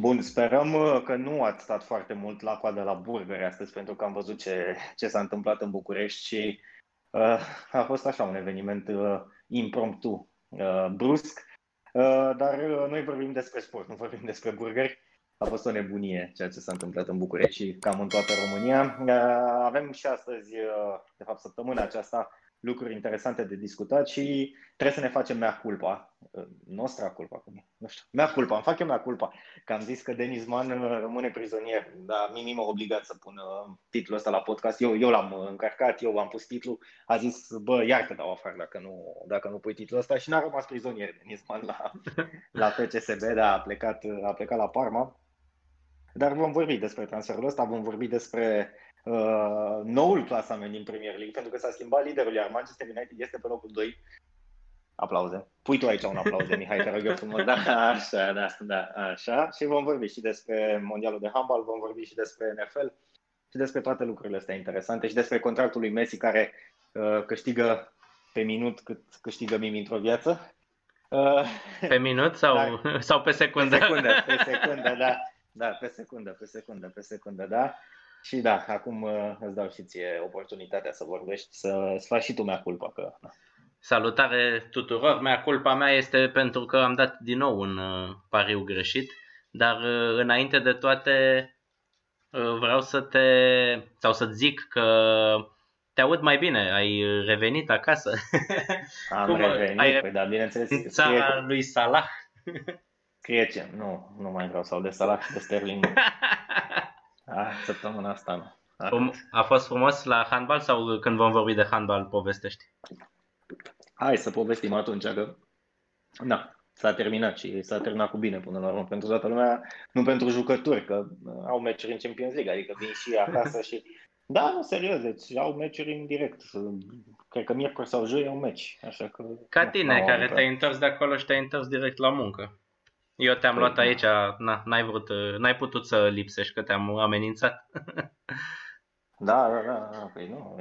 Bun, sperăm uh, că nu ați stat foarte mult la coadă la burgeri astăzi, pentru că am văzut ce, ce s-a întâmplat în București și uh, a fost așa un eveniment uh, impromptu, uh, brusc, uh, dar uh, noi vorbim despre sport, nu vorbim despre burgeri. A fost o nebunie ceea ce s-a întâmplat în București și cam în toată România. Uh, avem și astăzi, uh, de fapt săptămâna aceasta, lucruri interesante de discutat și trebuie să ne facem mea culpa, nostra culpa, nu știu, mea culpa, îmi fac eu mea culpa, că am zis că Denis Man uh, rămâne prizonier, dar Mimi m-a obligat să pun uh, titlul ăsta la podcast, eu, eu l-am încărcat, eu am pus titlul, a zis, bă, iar te dau afară dacă nu, dacă nu pui titlul ăsta. Și n-a rămas prizonier Denis Man la, la PCSB, dar a plecat, a plecat la Parma. Dar vom vorbi despre transferul ăsta, vom vorbi despre uh, noul clasament din Premier League, pentru că s-a schimbat liderul, iar Manchester United este pe locul 2. Aplauze. Pui tu aici un aplauze, Mihai, te rog eu frumos. Da, așa, da, da, așa. Și vom vorbi și despre Mondialul de Handball, vom vorbi și despre NFL și despre toate lucrurile astea interesante și despre contractul lui Messi care uh, câștigă pe minut cât câștigă Mimi într-o viață. Uh, pe minut sau, dar, sau pe secundă? Pe secundă, pe secundă, da. Da, pe secundă, pe secundă, pe secundă, da. Și da, acum uh, îți dau și ție oportunitatea să vorbești, să, să faci și tu mea culpa. Că, da. Salutare tuturor! Mea culpa mea este pentru că am dat din nou un uh, pariu greșit, dar uh, înainte de toate uh, vreau să te, sau să zic că te aud mai bine, ai revenit acasă. Am Cum, revenit, ai păi da, bineînțeles. În țara scrie, lui Salah. Scrie ce? Nu, nu mai vreau să de Salah și de Sterling. Ah, săptămâna asta nu. Ah. A fost frumos la handbal sau când vom vorbi de handbal povestești? Hai să povestim atunci că da, s-a terminat și s-a terminat cu bine până la urmă pentru toată lumea, nu pentru jucători, că au meciuri în Champions League, adică vin și acasă și da, nu, serios, deci au meciuri în direct. Cred că miercuri sau joi au meci, așa că... Ca tine, care te-ai întors de acolo și te-ai întors direct la muncă. Eu te-am păi, luat da. aici, na, n-ai, vrut, n-ai putut să lipsești, că te-am amenințat. Da, da, da, da, păi nu,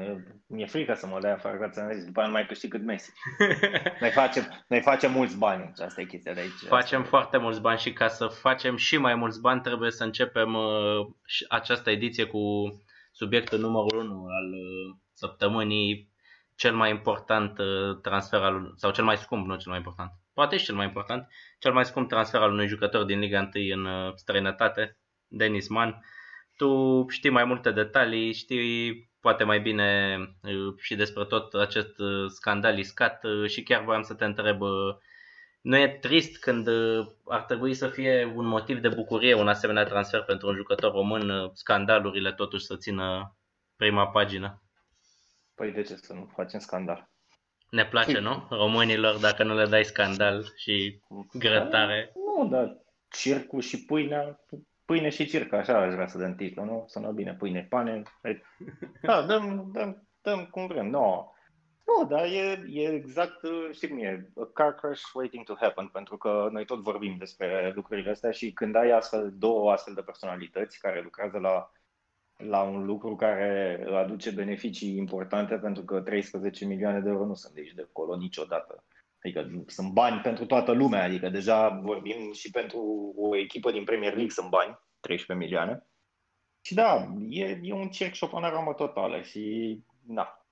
mi-e frică să mă dai afară, că ți-am zis, după aia nu mai câștig cât Messi. Noi facem, noi facem mulți bani, asta e chestia de aici. Facem asta. foarte mulți bani și ca să facem și mai mulți bani trebuie să începem uh, această ediție cu subiectul numărul 1 al uh, săptămânii, cel mai important uh, transfer al, sau cel mai scump, nu cel mai important, poate și cel mai important, cel mai scump transfer al unui jucător din Liga 1 în uh, străinătate, Denis Mann. Tu știi mai multe detalii, știi poate mai bine uh, și despre tot acest uh, scandal iscat și chiar voiam să te întreb, nu e trist când ar trebui să fie un motiv de bucurie un asemenea transfer pentru un jucător român, scandalurile totuși să țină prima pagină? Păi de ce să nu facem scandal? Ne place, nu? Românilor, dacă nu le dai scandal și grătare. Da, nu, dar circul și pâinea, pâine și circ, așa aș vrea să dăm titlu, nu? Sună bine, pâine, pane. Da, dăm, dăm, dăm cum vrem, nu. Nu, dar e, e exact, știi cum e, a car crash waiting to happen, pentru că noi tot vorbim despre lucrurile astea și când ai astfel, două astfel de personalități care lucrează la la un lucru care aduce beneficii importante pentru că 13 milioane de euro nu sunt de aici de acolo niciodată. Adică sunt bani pentru toată lumea, adică deja vorbim și pentru o echipă din Premier League sunt bani, 13 milioane. Și da, e, e un cerc și o panoramă totală și da,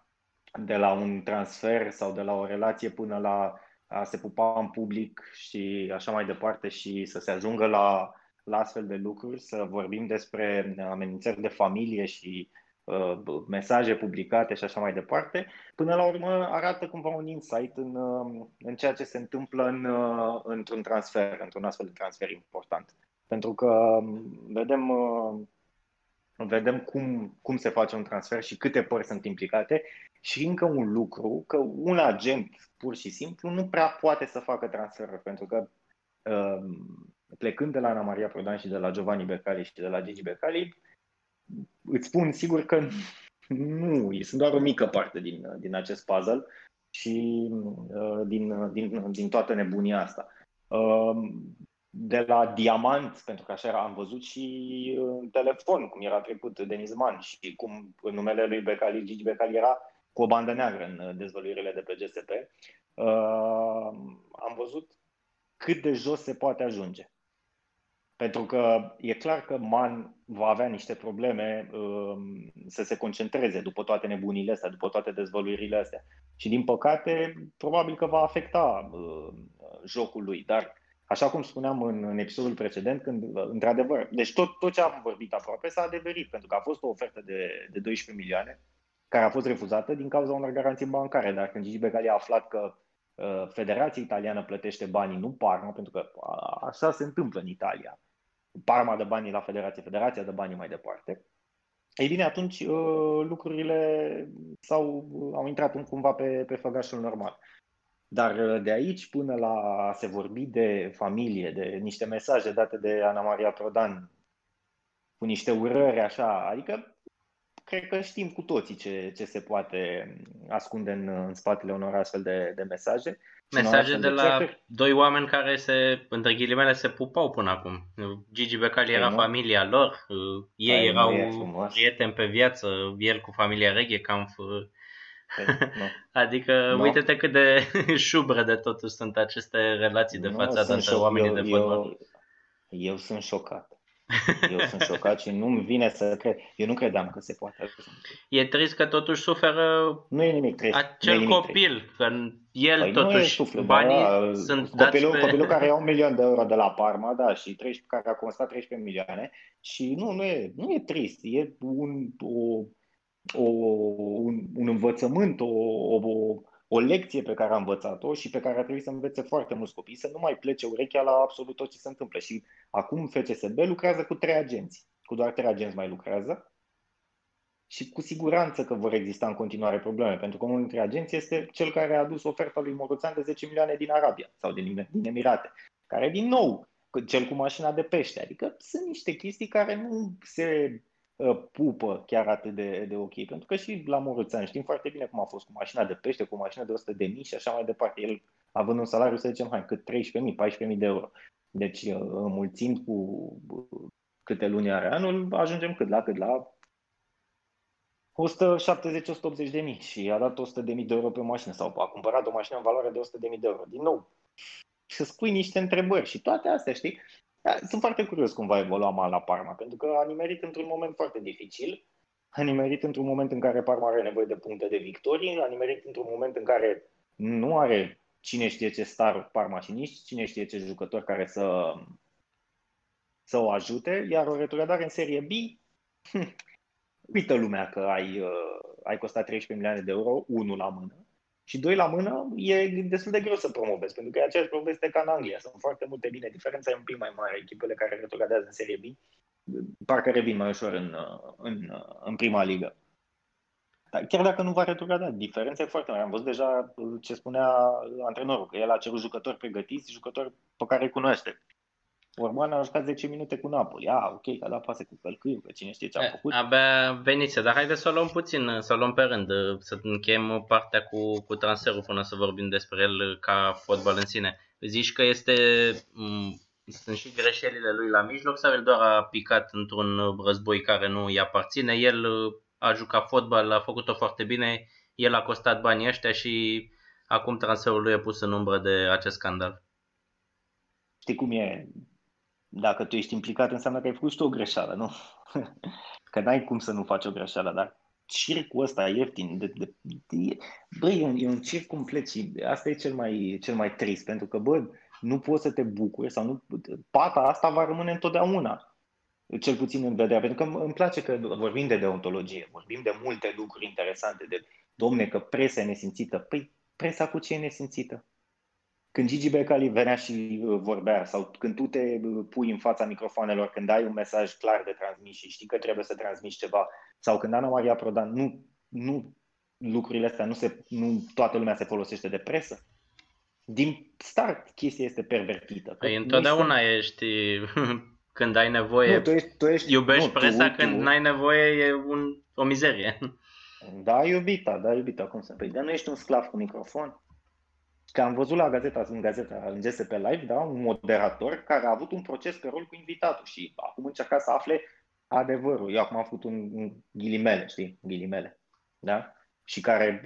de la un transfer sau de la o relație până la a se pupa în public și așa mai departe și să se ajungă la la astfel de lucruri, să vorbim despre amenințări de familie și uh, mesaje publicate și așa mai departe, până la urmă arată cumva un insight în, uh, în ceea ce se întâmplă în, uh, într-un transfer, într-un astfel de transfer important. Pentru că um, vedem, uh, vedem cum, cum se face un transfer și câte părți sunt implicate și încă un lucru, că un agent pur și simplu nu prea poate să facă transferul, pentru că uh, plecând de la Ana Maria Prodan și de la Giovanni Becali și de la Gigi Becali, îți spun sigur că nu, sunt doar o mică parte din, din acest puzzle și uh, din, din, din toată nebunia asta. Uh, de la diamant, pentru că așa am văzut și în telefon, cum era trecut Denis Man și cum în numele lui Becali, Gigi Becali era cu o bandă neagră în dezvăluirile de pe GSP, uh, am văzut cât de jos se poate ajunge. Pentru că e clar că Man va avea niște probleme um, să se concentreze după toate nebunile astea, după toate dezvăluirile astea. Și din păcate, probabil că va afecta uh, jocul lui. Dar, așa cum spuneam în, în episodul precedent, când, într-adevăr, deci tot, tot ce am vorbit aproape s-a adeverit, pentru că a fost o ofertă de, de 12 milioane, care a fost refuzată din cauza unor garanții bancare. Dar când Gigi Becali a aflat că uh, Federația Italiană plătește banii, nu Parma, pentru că așa se întâmplă în Italia. Parma de banii la Federație, Federația de banii mai departe. Ei bine, atunci uh, lucrurile s-au, au intrat cumva pe, pe făgașul normal. Dar uh, de aici până la a se vorbi de familie, de niște mesaje date de Ana Maria Prodan cu niște urări așa, adică cred că știm cu toții ce, ce se poate ascunde în, în spatele unor astfel de, de mesaje. Mesaje de la cercuri. doi oameni care se, între ghilimele, se pupau până acum. Gigi Becali era nu? familia lor, ei Ai, erau prieteni pe viață, el cu familia Reghekamp. adică nu. uite-te cât de șubre de totuși sunt aceste relații de față între oamenii eu, de fotbal. Eu, eu sunt șocat. Eu sunt șocat și nu-mi vine să cred. Eu nu credeam că se poate. E trist că totuși suferă nu e nimic trist. acel e nimic copil, trist. că el păi totuși suflet, banii da, sunt copilul, pe... copilul care ia un milion de euro de la Parma, da, și 13, care a constat 13 milioane și nu, nu e, nu e trist, e un, o, o, un, un învățământ, o, o, o lecție pe care a învățat-o și pe care ar trebui să învețe foarte mulți copii, să nu mai plece urechea la absolut tot ce se întâmplă. Și acum FCSB lucrează cu trei agenți. Cu doar trei agenți mai lucrează. Și cu siguranță că vor exista în continuare probleme, pentru că unul dintre agenți este cel care a adus oferta lui Moroțan de 10 milioane din Arabia sau din, din Emirate, care din nou, cel cu mașina de pește. Adică sunt niște chestii care nu se Uh, pupă chiar atât de, de ok. Pentru că și la Moruțean știm foarte bine cum a fost cu mașina de pește, cu mașina de 100 de mii și așa mai departe. El având un salariu, să zicem, hai, cât 13.000, 14.000 de euro. Deci, uh, mulțind cu uh, câte luni are anul, ajungem cât la cât la 170-180 de mii și a dat 100 de mii de euro pe mașină sau a cumpărat o mașină în valoare de 100 de mii de euro. Din nou, să spui niște întrebări și toate astea, știi? Da, sunt foarte curios cum va evolua mal la Parma, pentru că a nimerit într-un moment foarte dificil, a nimerit într-un moment în care Parma are nevoie de puncte de victorie, a nimerit într-un moment în care nu are cine știe ce star Parma și nici cine știe ce jucător care să, să o ajute, iar o retrogradare în Serie B, uită lumea că ai, uh, ai costat 13 milioane de euro, unul la mână, și doi la mână, e destul de greu să promovezi, pentru că e aceeași poveste ca în Anglia. Sunt foarte multe bine. Diferența e un pic mai mare. Echipele care retrogradează în Serie B parcă revin mai ușor în, în, în prima ligă. Dar chiar dacă nu va retrograda, diferența e foarte mare. Am văzut deja ce spunea antrenorul, că el a cerut jucători pregătiți, jucători pe care îi cunoaște. Orban a jucat 10 minute cu Napoli. Ah, ok, că a dat pase cu călcâiul, că cine știe ce a făcut. Abia veniți, dar haideți să o luăm puțin, să o luăm pe rând, să încheiem partea cu, cu transferul până să vorbim despre el ca fotbal în sine. Zici că este, sunt și greșelile lui la mijloc sau el doar a picat într-un război care nu îi aparține? El a jucat fotbal, a făcut-o foarte bine, el a costat banii ăștia și acum transferul lui e pus în umbră de acest scandal. Știi cum e? Dacă tu ești implicat, înseamnă că ai făcut și tu o greșeală, nu? că n-ai cum să nu faci o greșeală, dar circul ăsta ieftin, de, de, de, bă, e un, e un circ complet și asta e cel mai, cel mai trist, pentru că, bă, nu poți să te bucuri sau nu, pata asta va rămâne întotdeauna, cel puțin în vedere, pentru că îmi place că vorbim de deontologie, vorbim de multe lucruri interesante, de, domne, că presa e nesimțită. Păi, presa cu ce e nesimțită? Când Gigi Becali venea și uh, vorbea sau când tu te uh, pui în fața microfonelor, când ai un mesaj clar de transmis și știi că trebuie să transmiți ceva, sau când Ana Maria Prodan, nu, nu lucrurile astea, nu, se, nu toată lumea se folosește de presă. Din start chestia este pervertită. Păi întotdeauna este... ești când ai nevoie, nu, tu ești, tu ești, iubești nu, presa, tu, când tu... n-ai nevoie e un, o mizerie. Da, iubita, da, iubita, cum să... Păi, dar nu ești un sclav cu microfon. Că am văzut la gazeta, în gazeta, în GSP Live, da, un moderator care a avut un proces pe rol cu invitatul și acum încerca să afle adevărul. Eu acum am făcut un, un ghilimele, știi, ghilimele, da? Și care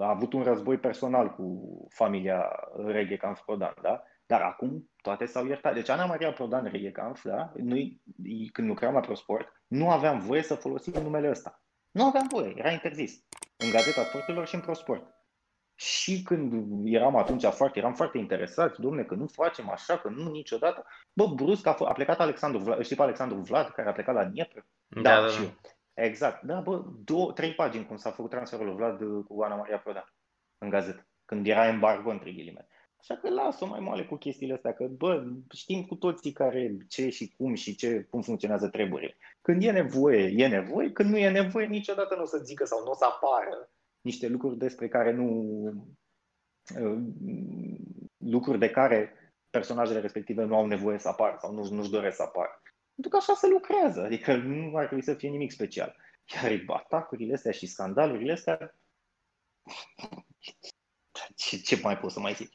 a avut un război personal cu familia Reghe Camsprodan, da? Dar acum toate s-au iertat. Deci Ana Maria Prodan Riecanf, da? Noi, când lucram la ProSport, nu aveam voie să folosim numele ăsta. Nu aveam voie, era interzis. În Gazeta Sporturilor și în ProSport. Și când eram atunci foarte, eram foarte interesați, domne, că nu facem așa, că nu niciodată. Bă, brusc a, f- a plecat Alexandru Vlad, știi pe Alexandru Vlad, care a plecat la Dniepr? Da, da, da. și eu. Exact. Da, bă, două, trei pagini cum s-a făcut transferul lui Vlad cu Ana Maria Prodan în gazetă, când era embargo între ghilimele. Așa că las-o mai moale cu chestiile astea, că bă, știm cu toții care, ce și cum și ce, cum funcționează treburile. Când e nevoie, e nevoie, când nu e nevoie, niciodată nu o să zică sau nu o să apară niște lucruri despre care nu, uh, lucruri de care personajele respective nu au nevoie să apară sau nu, nu-și doresc să apară. Pentru că așa se lucrează, adică nu ar trebui să fie nimic special. Iar atacurile astea și scandalurile astea, ce, ce mai pot să mai zic?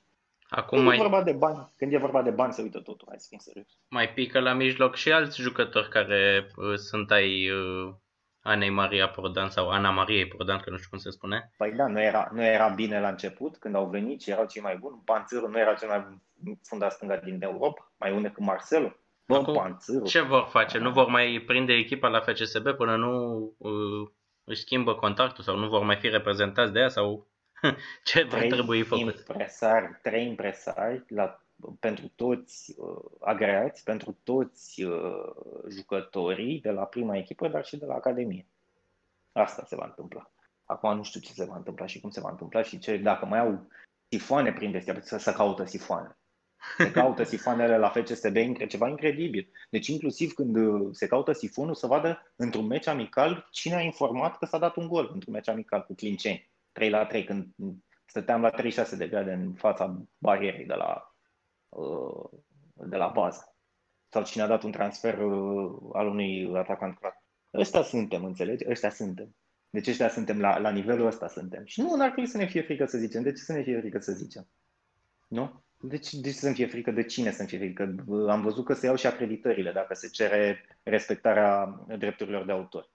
Acum când mai... e vorba de bani, când e vorba de bani, se uită totul, hai să fim serios. Mai pică la mijloc și alți jucători care uh, sunt ai uh, Anei Maria Prodan sau Ana Mariei Prodan, că nu știu cum se spune. Păi da, nu era, nu era bine la început, când au venit și erau cei mai buni. Panțărul nu era cel mai funda stânga din Europa, mai une cu Marcelo. Bă, Acum, Panțărul. Ce vor face? Nu vor mai prinde echipa la FCSB până nu uh, își schimbă contactul sau nu vor mai fi reprezentați de ea sau ce va trebui făcut? Impresari, trei impresari la, pentru toți uh, agreați, pentru toți uh, jucătorii de la prima echipă, dar și de la Academie. Asta se va întâmpla. Acum nu știu ce se va întâmpla și cum se va întâmpla și ce, dacă mai au sifoane prin vestia, să, să caută sifoane. Se caută sifoanele la FCSB, ceva incredibil. Deci inclusiv când uh, se caută sifonul, să vadă într-un meci amical cine a informat că s-a dat un gol într-un meci amical cu Clinceni. 3 la 3, când stăteam la 36 de grade în fața barierei de la, uh, de la bază. Sau cine a dat un transfer uh, al unui atacant clar. Ăsta suntem, înțelegi? Ăștia suntem. Deci ăștia suntem, la, la nivelul ăsta suntem. Și nu, n-ar trebui să ne fie frică să zicem. De ce să ne fie frică să zicem? Nu? Deci, de ce să-mi fie frică? De cine să-mi fie frică? Am văzut că se iau și acreditările dacă se cere respectarea drepturilor de autor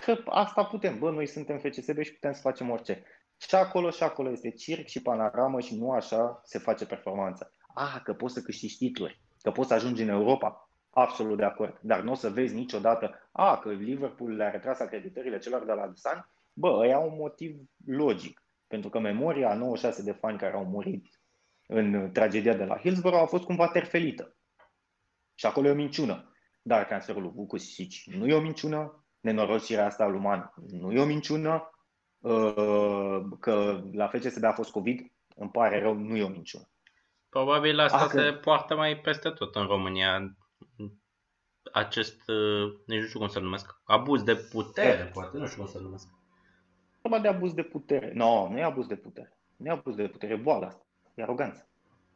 că asta putem, bă, noi suntem FCSB și putem să facem orice. Și acolo și acolo este circ și panoramă și nu așa se face performanța. Ah, că poți să câștigi titluri, că poți să ajungi în Europa, absolut de acord. Dar nu o să vezi niciodată, a, că Liverpool le-a retras acreditările celor de la Dusan, bă, ăia au un motiv logic. Pentru că memoria a 96 de fani care au murit în tragedia de la Hillsborough a fost cumva terfelită. Și acolo e o minciună. Dar transferul lui Vucu nu e o minciună, nenorocirea asta lui Man. Nu e o minciună uh, că la FCSB a fost COVID, îmi pare rău, nu e o minciună. Probabil asta ah, se că... poartă mai peste tot în România. Acest, uh, nici nu știu cum să numesc, abuz de putere, poate, nu știu cum să numesc. Vorba de abuz de putere. Nu, no, nu e abuz de putere. Nu e abuz de putere, e boală asta. E aroganță.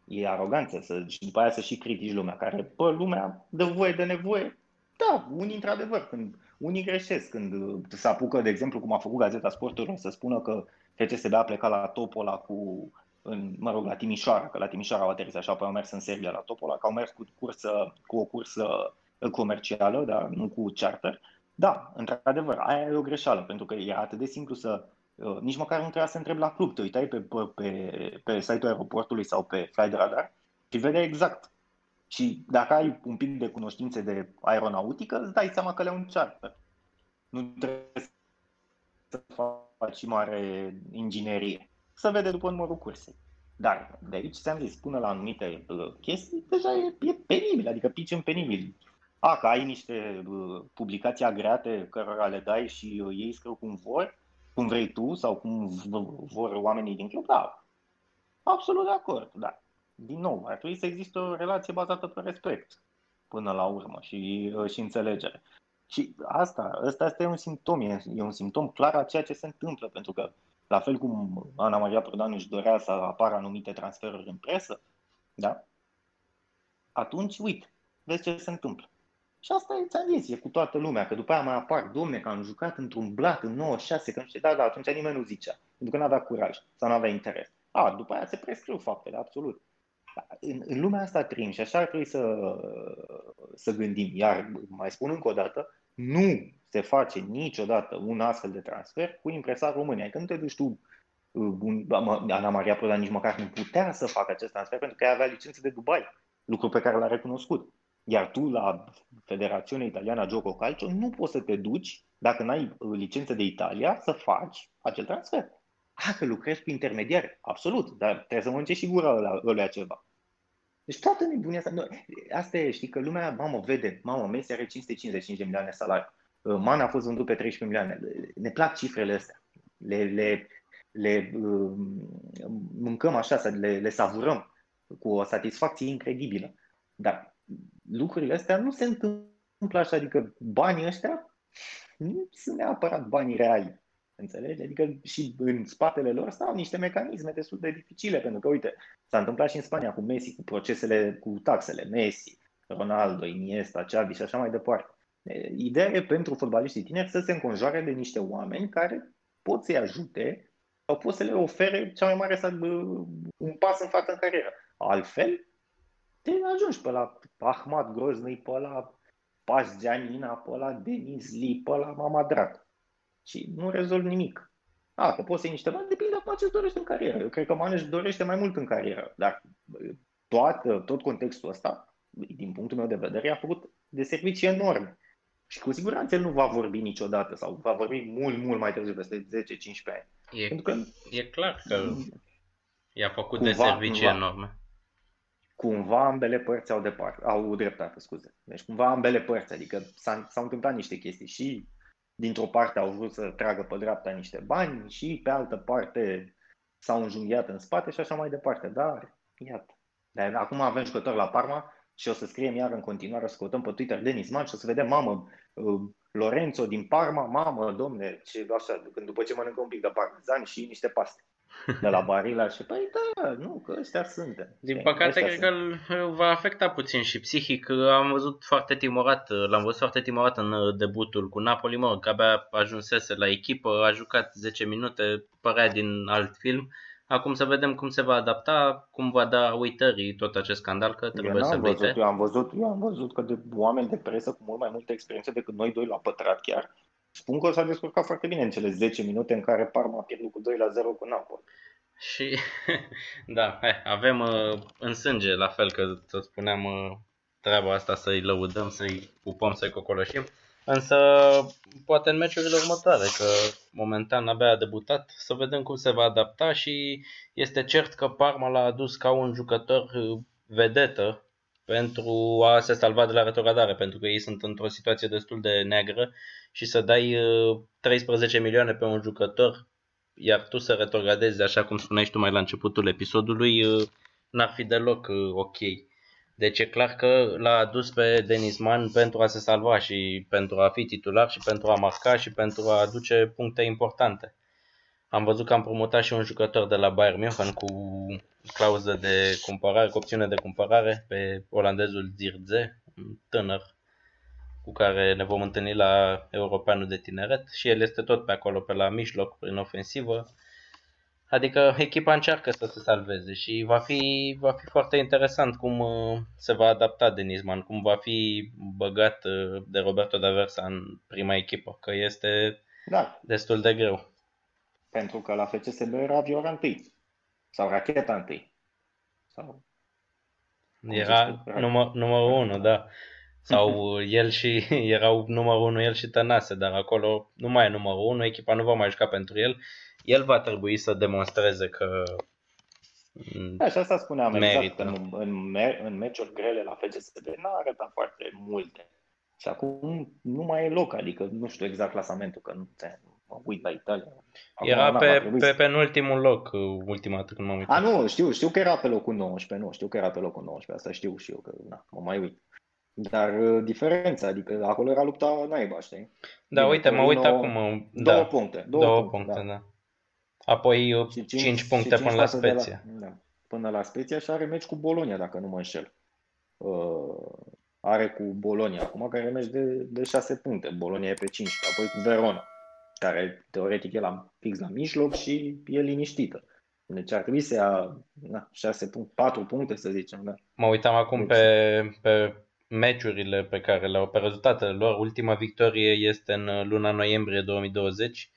E aroganță să, și după aia să și critici lumea, care, bă, lumea dă voie de nevoie. Da, unii într-adevăr, când unii greșesc când uh, se apucă, de exemplu, cum a făcut Gazeta Sporturilor, să spună că FCSB a plecat la Topola cu, în, mă rog, la Timișoara, că la Timișoara au aterizat și apoi au mers în Serbia la Topola, că au mers cu, cursă, cu o cursă comercială, dar nu cu charter. Da, într-adevăr, aia e o greșeală, pentru că e atât de simplu să uh, nici măcar nu trebuia să întrebi la club, te uitai pe, pe, pe, pe site-ul aeroportului sau pe Flight Radar și vedea exact și dacă ai un pic de cunoștințe de aeronautică, îți dai seama că le un charter. Nu trebuie să faci mare inginerie. Să vede după numărul cursei. Dar de aici ți-am zis, până la anumite uh, chestii, deja e, e penibil, adică pici în penibil. A, că ai niște uh, publicații agreate cărora le dai și uh, ei scriu cum vor, cum vrei tu sau cum vor oamenii din club, da. Absolut de acord, da din nou, ar trebui să existe o relație bazată pe respect până la urmă și, uh, și înțelegere. Și asta, asta este un simptom, e, e un simptom clar a ceea ce se întâmplă, pentru că la fel cum Ana Maria Prodan își dorea să apară anumite transferuri în presă, da? Atunci, uite, vezi ce se întâmplă. Și asta e, ți-am zis, e cu toată lumea, că după aia mai apar, domne, că am jucat într-un blat în 96, că nu știu, da, da, atunci nimeni nu zicea, pentru că nu avea curaj sau nu avea interes. A, după aia se prescriu faptele, absolut. În, în lumea asta trăim și așa ar trebui să, să gândim. Iar mai spun încă o dată, nu se face niciodată un astfel de transfer cu impresar România. Că nu te duci tu uh, Ana Maria Prăda nici măcar nu putea să facă acest transfer pentru că ea avea licență de Dubai, lucru pe care l-a recunoscut. Iar tu la Federațiunea Italiană Gioco Calcio nu poți să te duci, dacă n-ai uh, licență de Italia, să faci acel transfer. Ah, că lucrezi cu intermediari, absolut, dar trebuie să mănânce și gura ăla, ăla ceva. Deci toată nebunia asta, asta e, știi, că lumea, mamă, vede, mamă, Messi are 555 de milioane salariu, uh, Man a fost vândut pe 13 milioane, ne plac cifrele astea, le, le, le uh, mâncăm așa, să le, le savurăm cu o satisfacție incredibilă. Dar lucrurile astea nu se întâmplă așa, adică banii ăștia nu sunt neapărat banii reali. Înțelegi? Adică și în spatele lor stau niște mecanisme destul de dificile, pentru că, uite, s-a întâmplat și în Spania cu Messi, cu procesele, cu taxele, Messi, Ronaldo, Iniesta, Xavi și așa mai departe. Ideea e pentru fotbaliștii tineri să se înconjoare de niște oameni care pot să-i ajute sau pot să le ofere cea mai mare un pas în față în carieră. Altfel, te ajungi pe la Ahmad Groznăi, pe la Pas Gianina, pe la Denis Lee, pe la Mama Drac. Și nu rezolv nimic. A, că poți să iei niște bani, depinde acum ce dorești în carieră. Eu cred că Maneș dorește mai mult în carieră, dar toată, tot contextul ăsta, din punctul meu de vedere, a făcut de servicii enorme. Și cu siguranță el nu va vorbi niciodată sau va vorbi mult, mult mai târziu, peste 10-15 ani. E, Pentru că, e clar că i-a făcut cumva, de servicii cumva, enorme cumva ambele părți au, departe, au dreptate, scuze. Deci cumva ambele părți, adică s-au, s-au întâmplat niște chestii și dintr-o parte au vrut să tragă pe dreapta niște bani și pe altă parte s-au înjunghiat în spate și așa mai departe. Dar, iată. Dar acum avem jucători la Parma și o să scriem iar în continuare, o să căutăm pe Twitter Denis Man și o să vedem, mamă, uh, Lorenzo din Parma, mamă, domne, ce așa, când după ce mănâncă un pic de parmezan și niște paste de la Barila și păi da, nu, că ăștia sunt. Din păcate, cred că îl va afecta puțin și psihic. Am văzut foarte timorat, l-am văzut foarte timorat în uh, debutul cu Napoli, mă, că abia ajunsese la echipă, a jucat 10 minute, părea din alt film. Acum să vedem cum se va adapta, cum va da uitării tot acest scandal, că trebuie să uite. Eu am, văzut, eu am văzut că de oameni de presă cu mult mai multă experiență decât noi doi la pătrat chiar, spun că s-a descurcat foarte bine în cele 10 minute în care Parma a pierdut cu 2 la 0 cu Napoli. Și da, hai, avem uh, în sânge, la fel că să spuneam uh, treaba asta să-i lăudăm, să-i pupăm, să-i cocoloșim. Însă poate în meciurile următoare, că momentan abia a debutat, să vedem cum se va adapta și este cert că Parma l-a adus ca un jucător uh, vedetă pentru a se salva de la retrogradare, pentru că ei sunt într-o situație destul de neagră și să dai 13 uh, milioane pe un jucător, iar tu să retrogradezi, așa cum spuneai tu mai la începutul episodului, uh, n-ar fi deloc uh, ok. Deci e clar că l-a adus pe Denisman pentru a se salva și pentru a fi titular și pentru a marca și pentru a aduce puncte importante. Am văzut că am promutat și un jucător de la Bayern München cu clauză de cumpărare, cu opțiune de cumpărare pe olandezul Zirze, tânăr cu care ne vom întâlni la Europeanul de Tineret și el este tot pe acolo, pe la mijloc, prin ofensivă. Adică echipa încearcă să se salveze și va fi, va fi foarte interesant cum uh, se va adapta Denisman, cum va fi băgat uh, de Roberto D'Aversa în prima echipă, că este da. destul de greu. Pentru că la FCSB era Viora întâi. Sau Racheta întâi. Sau... Era număr, numărul 1, da. Sau el și erau numărul 1 el și Tănase, dar acolo nu mai e numărul 1, echipa nu va mai juca pentru el. El va trebui să demonstreze că da, și asta spuneam merită. exact, în, în, în meciuri grele la FCSB n-a arătat foarte multe. Și acum nu mai e loc, adică nu știu exact clasamentul, că nu te, mă uit la Italia. Acum, era pe, pe penultimul loc uh, ultima dată când m-am uitat. A, nu, știu, știu că era pe locul 19, nu, știu că era pe locul 19, asta știu și eu, că na, mă mai uit. Dar uh, diferența, adică acolo era lupta naiba, știi? Da, Bine, uite, mă uit acum. Două da, puncte. Două, două puncte, puncte da. da. Apoi 5, uh, 5 puncte 5 până la Speția. La, da, până la Speția și are meci cu Bolonia, dacă nu mă înșel. Uh, are cu Bolonia acum, care are meci de, de 6 puncte. Bolonia e pe 5, apoi cu Verona, care teoretic e la, fix la mijloc și e liniștită. Deci ar trebui să ia na, 6 puncte, 4 puncte, să zicem. Da. Mă uitam acum deci, pe, pe meciurile pe care le-au, pe rezultatele lor. Ultima victorie este în luna noiembrie 2020,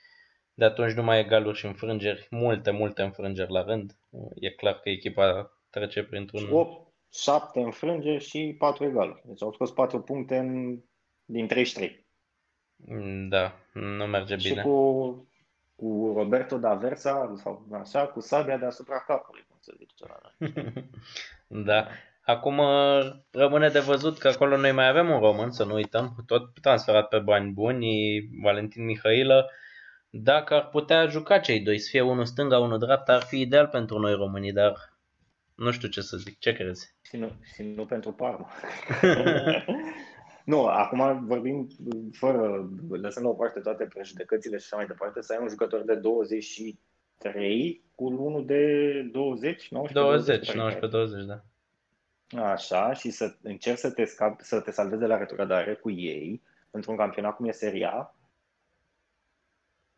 De atunci nu mai e galuri și înfrângeri, multe, multe înfrângeri la rând. E clar că echipa trece printr-un... 8, 7 înfrângeri și 4 egaluri. Deci au scos 4 puncte în, din 33. Da, nu merge și bine. cu, cu Roberto da Versa, sau așa, cu sabia deasupra capului, cum se zice. da. Acum uh, rămâne de văzut că acolo noi mai avem un român, să nu uităm, tot transferat pe bani buni, Valentin Mihailă. Dacă ar putea juca cei doi, să fie unul stânga, unul dreapta, ar fi ideal pentru noi românii, dar nu știu ce să zic. Ce crezi? Și nu, și nu pentru Parma. nu, acum vorbim fără, lăsând la o parte toate prejudecățile și așa mai departe, să ai un jucător de 23 cu unul de 20, 19, 20, 19, 20, da. Așa, și să încerci să te, scap, să te salvezi de la retrogradare cu ei într-un campionat cum e Seria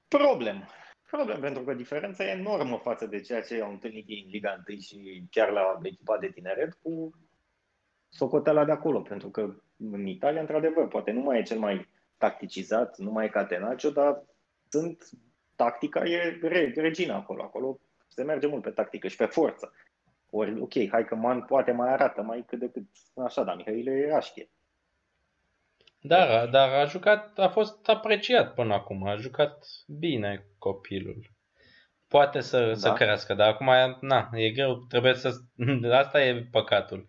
Problem. Problem, pentru că diferența e enormă față de ceea ce au întâlnit ei în Liga 1 și chiar la echipa de tineret cu socoteala de acolo, pentru că în Italia, într-adevăr, poate nu mai e cel mai tacticizat, nu mai e Catenaccio, dar sunt, tactica e re, regina acolo. Acolo se merge mult pe tactică și pe forță. Ori, ok, hai că Man poate mai arată mai cât de cât așa, dar Mihaile e raștie. Da, dar a jucat, a fost apreciat până acum, a jucat bine copilul. Poate să, da. să crească, dar acum, na, e greu, trebuie să, asta e păcatul.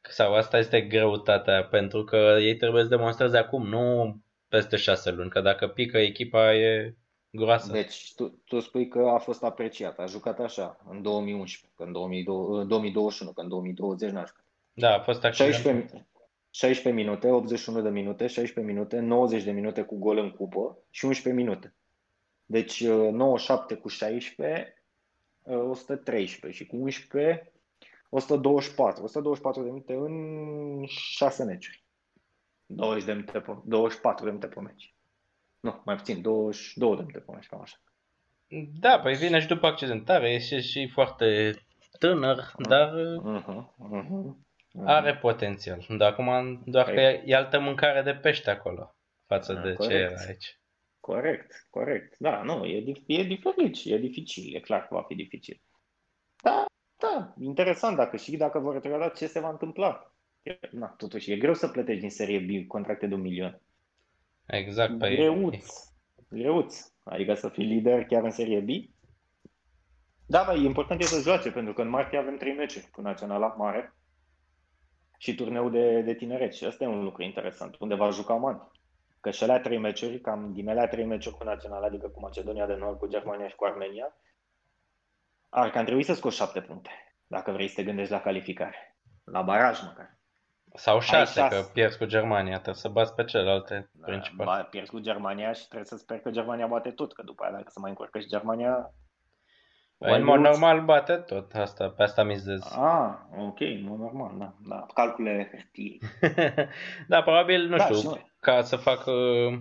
Sau asta este greutatea, pentru că ei trebuie să demonstreze acum, nu peste șase luni, că dacă pică echipa e groasă. Deci tu, tu spui că a fost apreciat, a jucat așa în 2011, că în 2021, că în 2020 n-a jucat. Da, a fost accident. 16, 16 minute, 81 de minute, 16 minute, 90 de minute cu gol în cupă și 11 minute. Deci 97 uh, cu 16, 113 uh, și cu 11, 124. 124 de minute în 6 meciuri. 20 de minute pe, 24 de minute pe meci. Nu, mai puțin, 22 de minute pe meci, cam așa. Da, păi vine și după accidentare, e și, și foarte tânăr, uh-huh. dar uh-huh. Uh-huh. Are potențial. Dar acum doar că e altă mâncare de pește acolo față da, de corect. ce era aici. Corect, corect. Da, nu, e, e diferit e dificil, e clar că va fi dificil. Da, da, interesant dacă și dacă vor retrograda ce se va întâmpla. Na, totuși, e greu să plătești din serie B contracte de un milion. Exact. Păi... Greuț. Greuț. Adică să fii lider chiar în serie B. Da, bă, e important e să joace, pentru că în martie avem trei meciuri cu Naționala Mare și turneul de, de tineret. Și asta e un lucru interesant, unde va juca Man. Că și alea trei meciuri, cam din alea trei meciuri cu național, adică cu Macedonia de Nord, cu Germania și cu Armenia, ar cam trebui să scoți șapte puncte, dacă vrei să te gândești la calificare. La baraj măcar. Sau șase, că pierzi cu Germania, trebuie să bați pe celelalte da, principale. Ba, pierzi cu Germania și trebuie să sper că Germania bate tot, că după aia dacă se mai încurcă și Germania, Păi, în mod normal bate tot asta, pe asta mizez. Ah, ok, în mod normal, da. da. Calcule hârtie. da, probabil, nu da, știu, și ca să fac uh,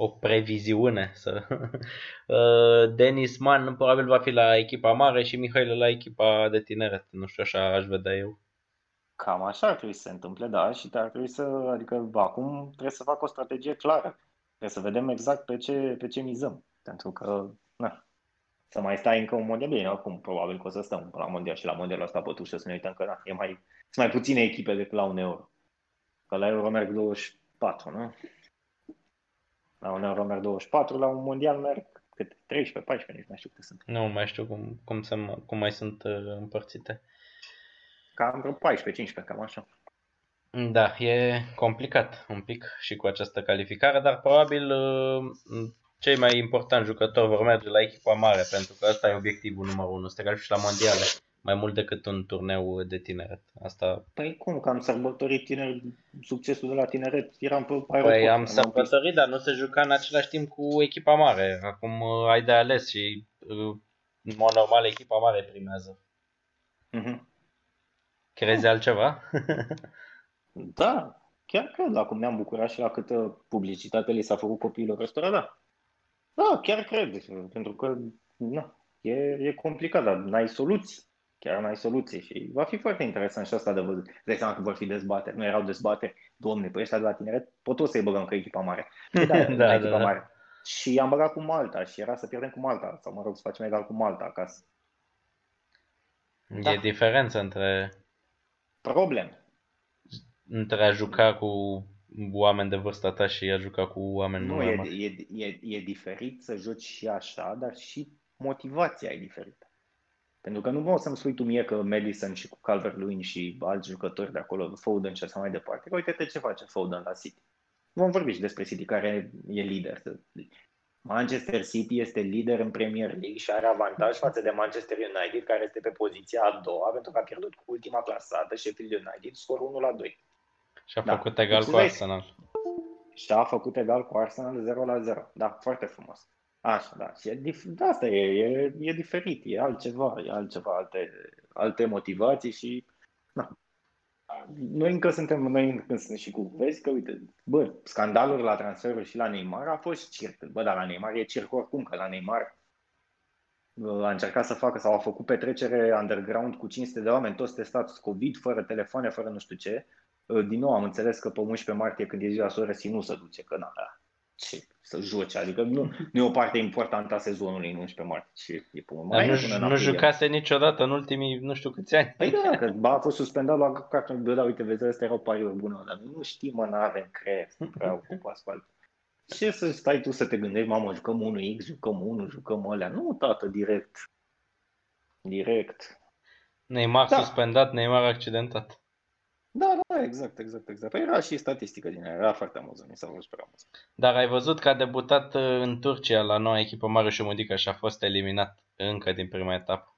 o previziune. Să... uh, Denis Mann probabil va fi la echipa mare și Mihail la echipa de tineret. Nu știu, așa aș vedea eu. Cam așa ar trebui să se întâmple, da, și ar trebui să, adică acum trebuie să fac o strategie clară. Trebuie să vedem exact pe ce, pe ce mizăm. Pentru că, na, să mai stai încă un mondial. Bine, acum probabil că o să stăm la mondial și la mondialul ăsta pătușă să ne uităm că da, e mai, sunt mai puține echipe decât la un euro. Că la euro merg 24, nu? La un euro merg 24, la un mondial merg cât? 13, 14, nici nu știu câte sunt. Nu mai știu cum, cum, să, cum mai sunt uh, împărțite. Cam vreo 14, 15, cam așa. Da, e complicat un pic și cu această calificare, dar probabil uh, cei mai importanti jucători vor merge la echipa mare, pentru că asta e obiectivul numărul unu, să și la mondiale, mai mult decât un turneu de tineret. Asta... Păi cum, că am sărbătorit tineri, succesul de la tineret, eram pe aeroport. Păi am sărbătorit, dar nu se juca în același timp cu echipa mare. Acum uh, ai de ales și uh, în mod normal echipa mare primează. Uh-huh. Crezi altceva? da, chiar cred. Acum ne-am bucurat și la câtă publicitate li s-a făcut copiilor ăstora, da. Da, chiar cred, pentru că na, e, e complicat, dar n-ai soluții. Chiar n-ai soluții și va fi foarte interesant și asta de văzut. De seama că vor fi dezbateri. Nu erau dezbateri. Domne, pe ăștia de la tineret pot să-i băgăm că echipa mare. Păi da, da, da, echipa da. mare. și am băgat cu Malta și era să pierdem cu Malta, sau mă rog, să facem egal cu Malta acasă. E da. diferență între... Problem. Între a juca cu oameni de vârsta ta și a juca cu oameni Nu, e, e, e, e diferit să joci și așa, dar și motivația e diferită. Pentru că nu o să-mi spui tu mie că Madison și cu Calvert-Lewin și alți jucători de acolo, Foden și așa mai departe, că uite-te ce face Foden la City. Vom vorbi și despre City, care e lider. Manchester City este lider în Premier League și are avantaj față de Manchester United, care este pe poziția a doua, pentru că a pierdut cu ultima clasată, Sheffield United, scor 1 la 2. Și a da. făcut egal deci, cu Arsenal. Și a făcut egal cu Arsenal 0 la 0. Da, foarte frumos. Așa, da. Și e, da, asta e, e, e diferit, e altceva, e altceva, alte, alte motivații și na. Noi încă suntem, noi încă suntem și cu, vezi că, uite, bă, scandalul la transferuri și la Neymar a fost circ. Bă, dar la Neymar e circ oricum, că la Neymar a încercat să facă sau a făcut petrecere underground cu 500 de oameni, toți testați COVID, fără telefoane, fără nu știu ce. Din nou am înțeles că pe 11 martie, când e ziua sorăsii, nu se duce, că na, ce să joce, adică nu, nu e o parte importantă a sezonului în 11 martie. Ce e până mai nu, până nu jucase niciodată în ultimii nu știu câți ani. Păi da, că ba, a fost suspendat la carton, bă, da, uite, vezi, astea erau pariuri bune, dar nu știm, mă, n-avem creier să vreau cu asfalt. Ce să stai tu să te gândești, mamă, jucăm 1X, jucăm 1, jucăm alea. Nu, tată, direct. Direct. Neymar da. suspendat, Neymar accidentat. Da, da, exact, exact, exact. Păi era și statistică din aia, era foarte amuzant, mi s-a văzut super amuzant. Dar ai văzut că a debutat uh, în Turcia la noua echipă Marius Mudică și a fost eliminat încă din prima etapă.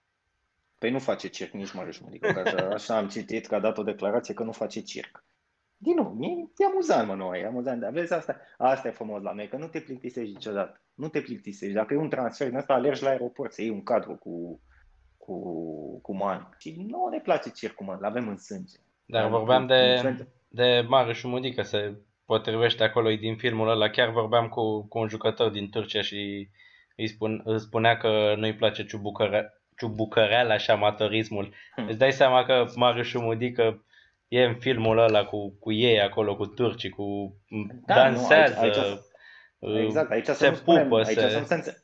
Păi nu face circ nici Marius Mudică, că așa, așa am citit că a dat o declarație că nu face circ. Din nou, e, e amuzant, mă, noi, e amuzant. Dar vezi, asta, asta e frumos la noi, că nu te plictisești niciodată. Nu te plictisești. Dacă e un transfer din asta, alergi la aeroport să iei un cadru cu, cu, cu man. Și nu ne place circul, mă, l-avem în sânge. Dar vorbeam de, de Mare Șumudi, că se potrivește acolo din filmul ăla. Chiar vorbeam cu, cu un jucător din Turcia și îi, spun, îi spunea că nu-i place ciubucăre, ciubucăreala și amatorismul. Hmm. Îți dai seama că Marius Șumudică e în filmul ăla cu, cu ei acolo, cu turcii, cu da, dansează, nu, aici, aici, exact, aici se pupă, spunem, aici se... Să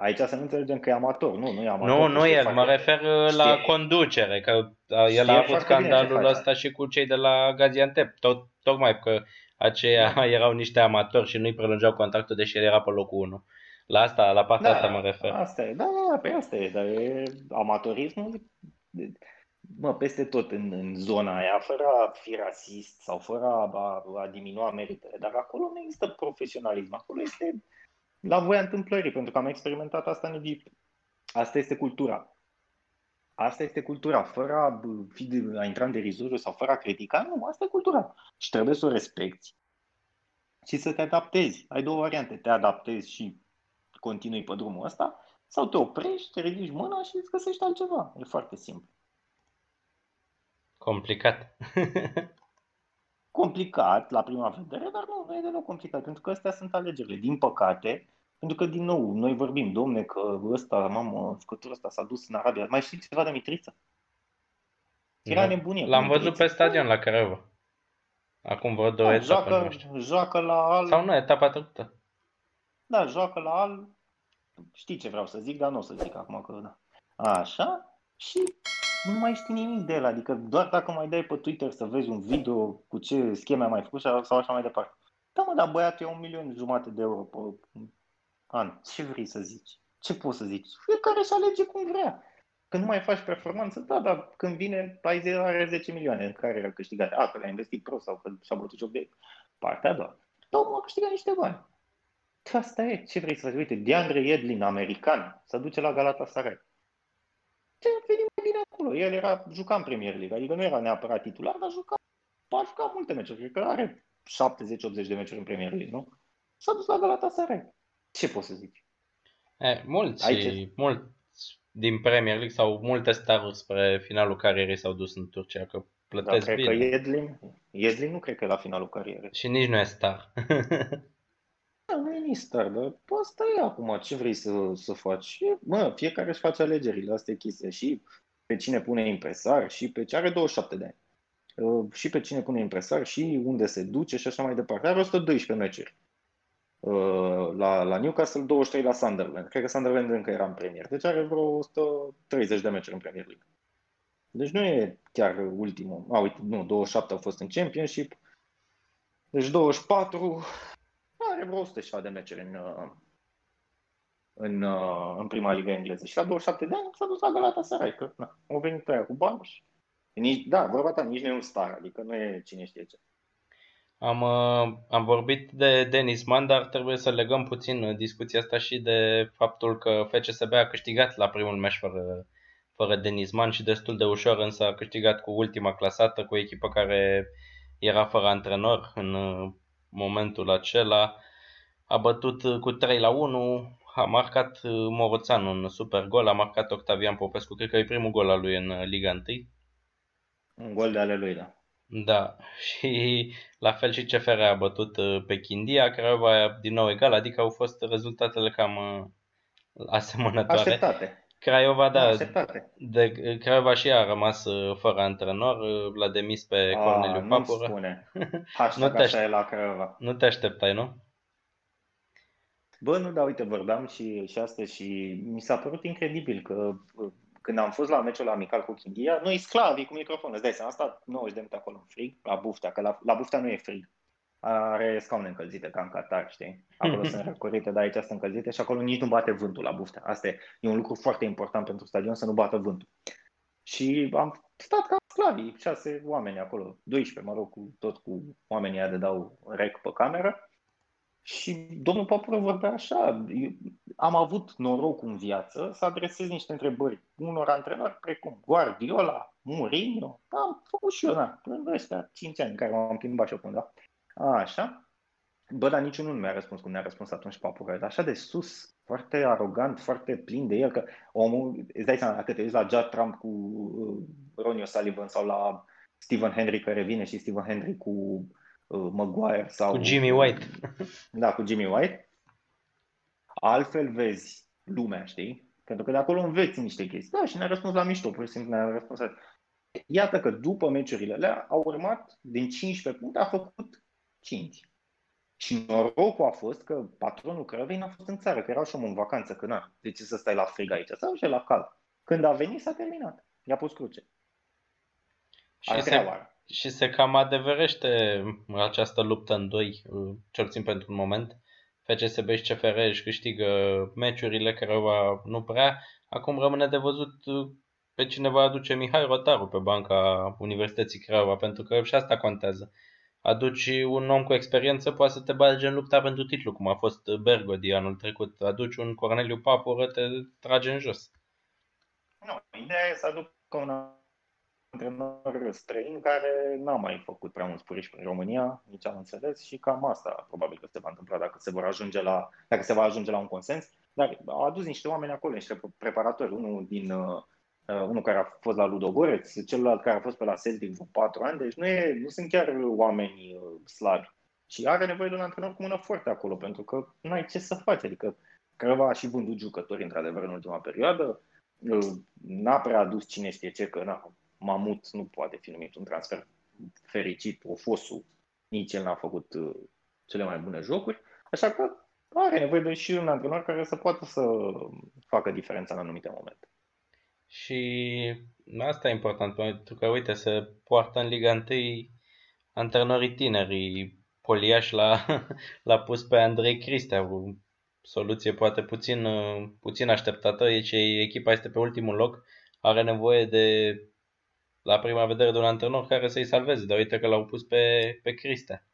Aici să nu înțelegem că e amator. Nu, nu e amator. Nu, nu el. Mă refer uh, știe. la conducere. Că uh, el a avut scandalul ăsta și cu cei de la Gaziantep. Tot, tocmai că aceia da. erau niște amatori și nu-i prelungeau contractul deși el era pe locul 1. La asta, la partea da, asta mă refer. Asta e, da, da, pe asta e, dar e amatorismul mă, peste tot în, în zona aia, fără a fi rasist sau fără a, a, a diminua meritele, dar acolo nu există profesionalism, acolo este la voia întâmplării, pentru că am experimentat asta în Egipt. Asta este cultura. Asta este cultura, fără a, fi, a intra în derizoriu sau fără a critica, nu, asta e cultura. Și trebuie să o respecti și să te adaptezi. Ai două variante, te adaptezi și continui pe drumul ăsta sau te oprești, te ridici mâna și îți găsești altceva. E foarte simplu. Complicat. complicat la prima vedere, dar nu, nu e deloc complicat, pentru că astea sunt alegerile. Din păcate, pentru că, din nou, noi vorbim, domne, că ăsta, mamă, jucătorul ăsta s-a dus în Arabia. Mai știți ceva de Mitriță? Era da. nebunie. L-am văzut pe stadion la Craiova. Acum vreo două da, etape, joacă, joacă la Al... Sau nu, etapa trecută. Da, joacă la Al... Știi ce vreau să zic, dar nu o să zic acum că da. Așa. Și nu mai știi nimic de el, adică doar dacă mai dai pe Twitter să vezi un video cu ce scheme a mai făcut sau așa mai departe. Da, mă, dar băiatul e un milion jumate de euro pe an. Ce vrei să zici? Ce poți să zici? Fiecare își alege cum vrea. Când nu mai faci performanță, da, dar când vine, ai zi, are 10 milioane în care a câștigat. A, că le-a investit pro sau că și-a bătut joc de partea a doua. Da, mă, a câștigat niște bani. Asta e. Ce vrei să faci? Uite, DeAndre Edlin, american, să duce la Galatasaray ce a venit mai bine acolo. El era, juca în Premier League, adică nu era neapărat titular, dar juca, a jucat multe meciuri. Cred că are 70-80 de meciuri în Premier League, nu? S-a dus la Galatasaray. Ce poți să zici? E, mulți, Aici... mulți din Premier League sau multe staruri spre finalul carierei s-au dus în Turcia, că plătesc da, cred bine. că Edlin, Edlin nu cred că e la finalul carierei. Și nici nu e star. Da, nu e nici star, dar asta e acum, ce vrei să, să faci? Mă, fiecare își face alegerile, asta e chestia. Și pe cine pune impresar și pe ce are 27 de ani. Uh, și pe cine pune impresar și unde se duce și așa mai departe. Are 112 meciuri. uh, la, la Newcastle, 23 la Sunderland. Cred că Sunderland încă era în Premier. Deci are vreo 130 de meciuri în Premier League. Deci nu e chiar ultimul. A, uite, nu, 27 au fost în Championship. Deci 24 are vreo 100 de meciuri în, uh, în, uh, în prima ligă engleză. Și la 27 de ani s-a dus la Galatasaray, că na, au venit aia cu bani și nici, da, vorba ta, nici nu e un star, adică nu e cine știe ce. Am, uh, am vorbit de Denis Man, dar trebuie să legăm puțin discuția asta și de faptul că FCSB a câștigat la primul meci fără, fără Denis Man și destul de ușor, însă a câștigat cu ultima clasată, cu o echipă care era fără antrenor în momentul acela. A bătut cu 3 la 1, a marcat Moroțan un super gol, a marcat Octavian Popescu, cred că e primul gol al lui în Liga 1. Un gol de ale lui, da. Da, și la fel și CFR a bătut uh, pe Chindia, Craiova din nou egal, adică au fost rezultatele cam uh, asemănătoare. Așteptate. Craiova, da, Așteptate. de, Craiova și a rămas uh, fără antrenor, l-a demis pe a, Corneliu Papură. Nu spune. nu te așa e la Craiova. Nu te așteptai, nu? Bă, nu, da, uite, vorbeam și, și astăzi și mi s-a părut incredibil că când am fost la meciul amical cu Chindia, noi sclavi cu microfon, îți dai seama, am stat 90 de minute acolo în frig, la buftea, că la, la buftea nu e frig. Are scaune încălzite, ca în Qatar, știi? Acolo sunt răcorite, dar aici sunt încălzite și acolo nici nu bate vântul la buftea. Asta e, e un lucru foarte important pentru stadion, să nu bată vântul. Și am stat ca sclavi, șase oameni acolo, 12, mă rog, cu, tot cu oamenii de dau rec pe cameră. Și domnul Papură vorbea așa, am avut noroc în viață să adresez niște întrebări unor antrenori precum Guardiola, Mourinho, am făcut și eu, da, în ăștia 5 ani în care m-am plimbat și eu până da. Așa. Bă, dar niciunul nu mi-a răspuns cum ne-a răspuns atunci Papură, așa de sus, foarte arogant, foarte plin de el, că omul, îți dai seama, dacă te uiți la Judd Trump cu uh, Ronnie O'Sullivan sau la Stephen Henry care vine și Stephen Henry cu Uh, Maguire sau... Cu Jimmy White. Da, cu Jimmy White. Altfel vezi lumea, știi? Pentru că de acolo înveți niște chestii. Da, și ne-a răspuns la mișto, pur și simplu ne-a răspuns. Iată că după meciurile alea au urmat, din 15 puncte, a făcut 5. Și norocul a fost că patronul Crăvei n-a fost în țară, că erau și în vacanță, că na, de ce să stai la frig aici? Sau și la cald. Când a venit, s-a terminat. I-a pus cruce. Și se, și se cam adeverește această luptă în doi, cel puțin pentru un moment. FCSB și CFR își câștigă meciurile, va nu prea. Acum rămâne de văzut pe cine va aduce Mihai Rotaru pe banca Universității Craiova, pentru că și asta contează. Aduci un om cu experiență, poate să te bage în lupta pentru titlu, cum a fost Bergodi anul trecut. Aduci un Corneliu Papură, te trage în jos. Nu, ideea e să aducă un antrenor străin care n-a mai făcut prea mulți puriși în România, nici am înțeles, și cam asta probabil că se va întâmpla dacă se, vor ajunge la, dacă se va ajunge la un consens. Dar au adus niște oameni acolo, niște preparatori, unul din uh, unul care a fost la Ludogoreț, celălalt care a fost pe la Celtic vreo patru ani, deci nu, e, nu sunt chiar oameni uh, slabi. Și are nevoie de un antrenor cu mână foarte acolo, pentru că nu ai ce să faci. Adică Crăva a și vândut jucători, într-adevăr, în ultima perioadă. Uh, n-a prea adus cine știe ce, că na, Mamut nu poate fi numit un transfer fericit, o fosu, nici el n-a făcut uh, cele mai bune jocuri, așa că are nevoie de și un antrenor care să poată să facă diferența în anumite momente. Și asta e important, pentru că, uite, se poartă în Liga 1 antrenorii tineri. Poliaș l-a, l-a pus pe Andrei Cristea, o soluție poate puțin, uh, puțin așteptată, e ce echipa este pe ultimul loc, are nevoie de la prima vedere de un antrenor care să-i salveze, dar uite că l-au pus pe, pe Criste.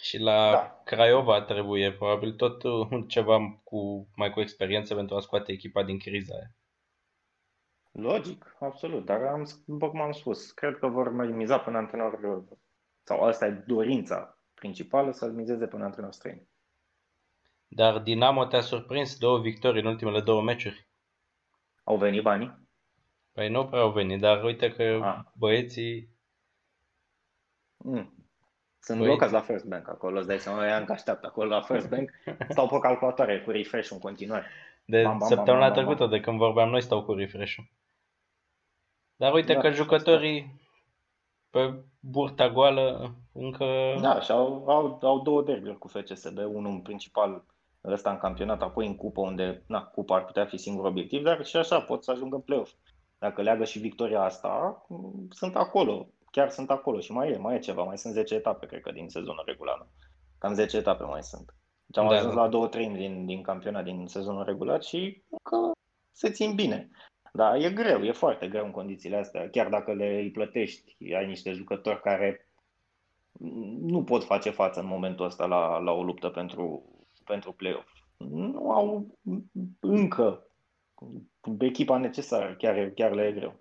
Și la da. Craiova trebuie probabil tot ceva cu, mai cu experiență pentru a scoate echipa din criza aia. Logic, absolut, dar am, după cum am spus, cred că vor mai miza pe un antrenor, sau asta e dorința principală, să-l mizeze pe un antrenor străin. Dar Dinamo te-a surprins două victorii în ultimele două meciuri. Au venit banii? Păi nu prea au venit, dar uite că ah. băieții... Mm. Sunt Băieți... blocați la First Bank acolo, îți dai seama, ea încă așteaptă acolo la First Bank, stau pe calculatoare cu refresh în continuare. De bam, bam, săptămâna bam, bam, trecută, bam. de când vorbeam noi, stau cu refresh Dar uite da, că jucătorii pe pe burta goală încă... Da, și au, au, au două derby cu FCSB, unul în principal ăsta în campionat, apoi în cupă, unde na, cupa ar putea fi singur obiectiv, dar și așa pot să ajungă în play-off. Dacă leagă și victoria asta, sunt acolo, chiar sunt acolo și mai e, mai e ceva, mai sunt 10 etape, cred că, din sezonul regulat. Cam 10 etape mai sunt. Deci am da, ajuns da. la două treimi din, din campionat, din sezonul regulat și că se țin bine. Da, e greu, e foarte greu în condițiile astea. Chiar dacă le îi plătești, ai niște jucători care nu pot face față în momentul ăsta la, la o luptă pentru, pentru play-off. Nu au încă echipa necesară, chiar, chiar le e greu.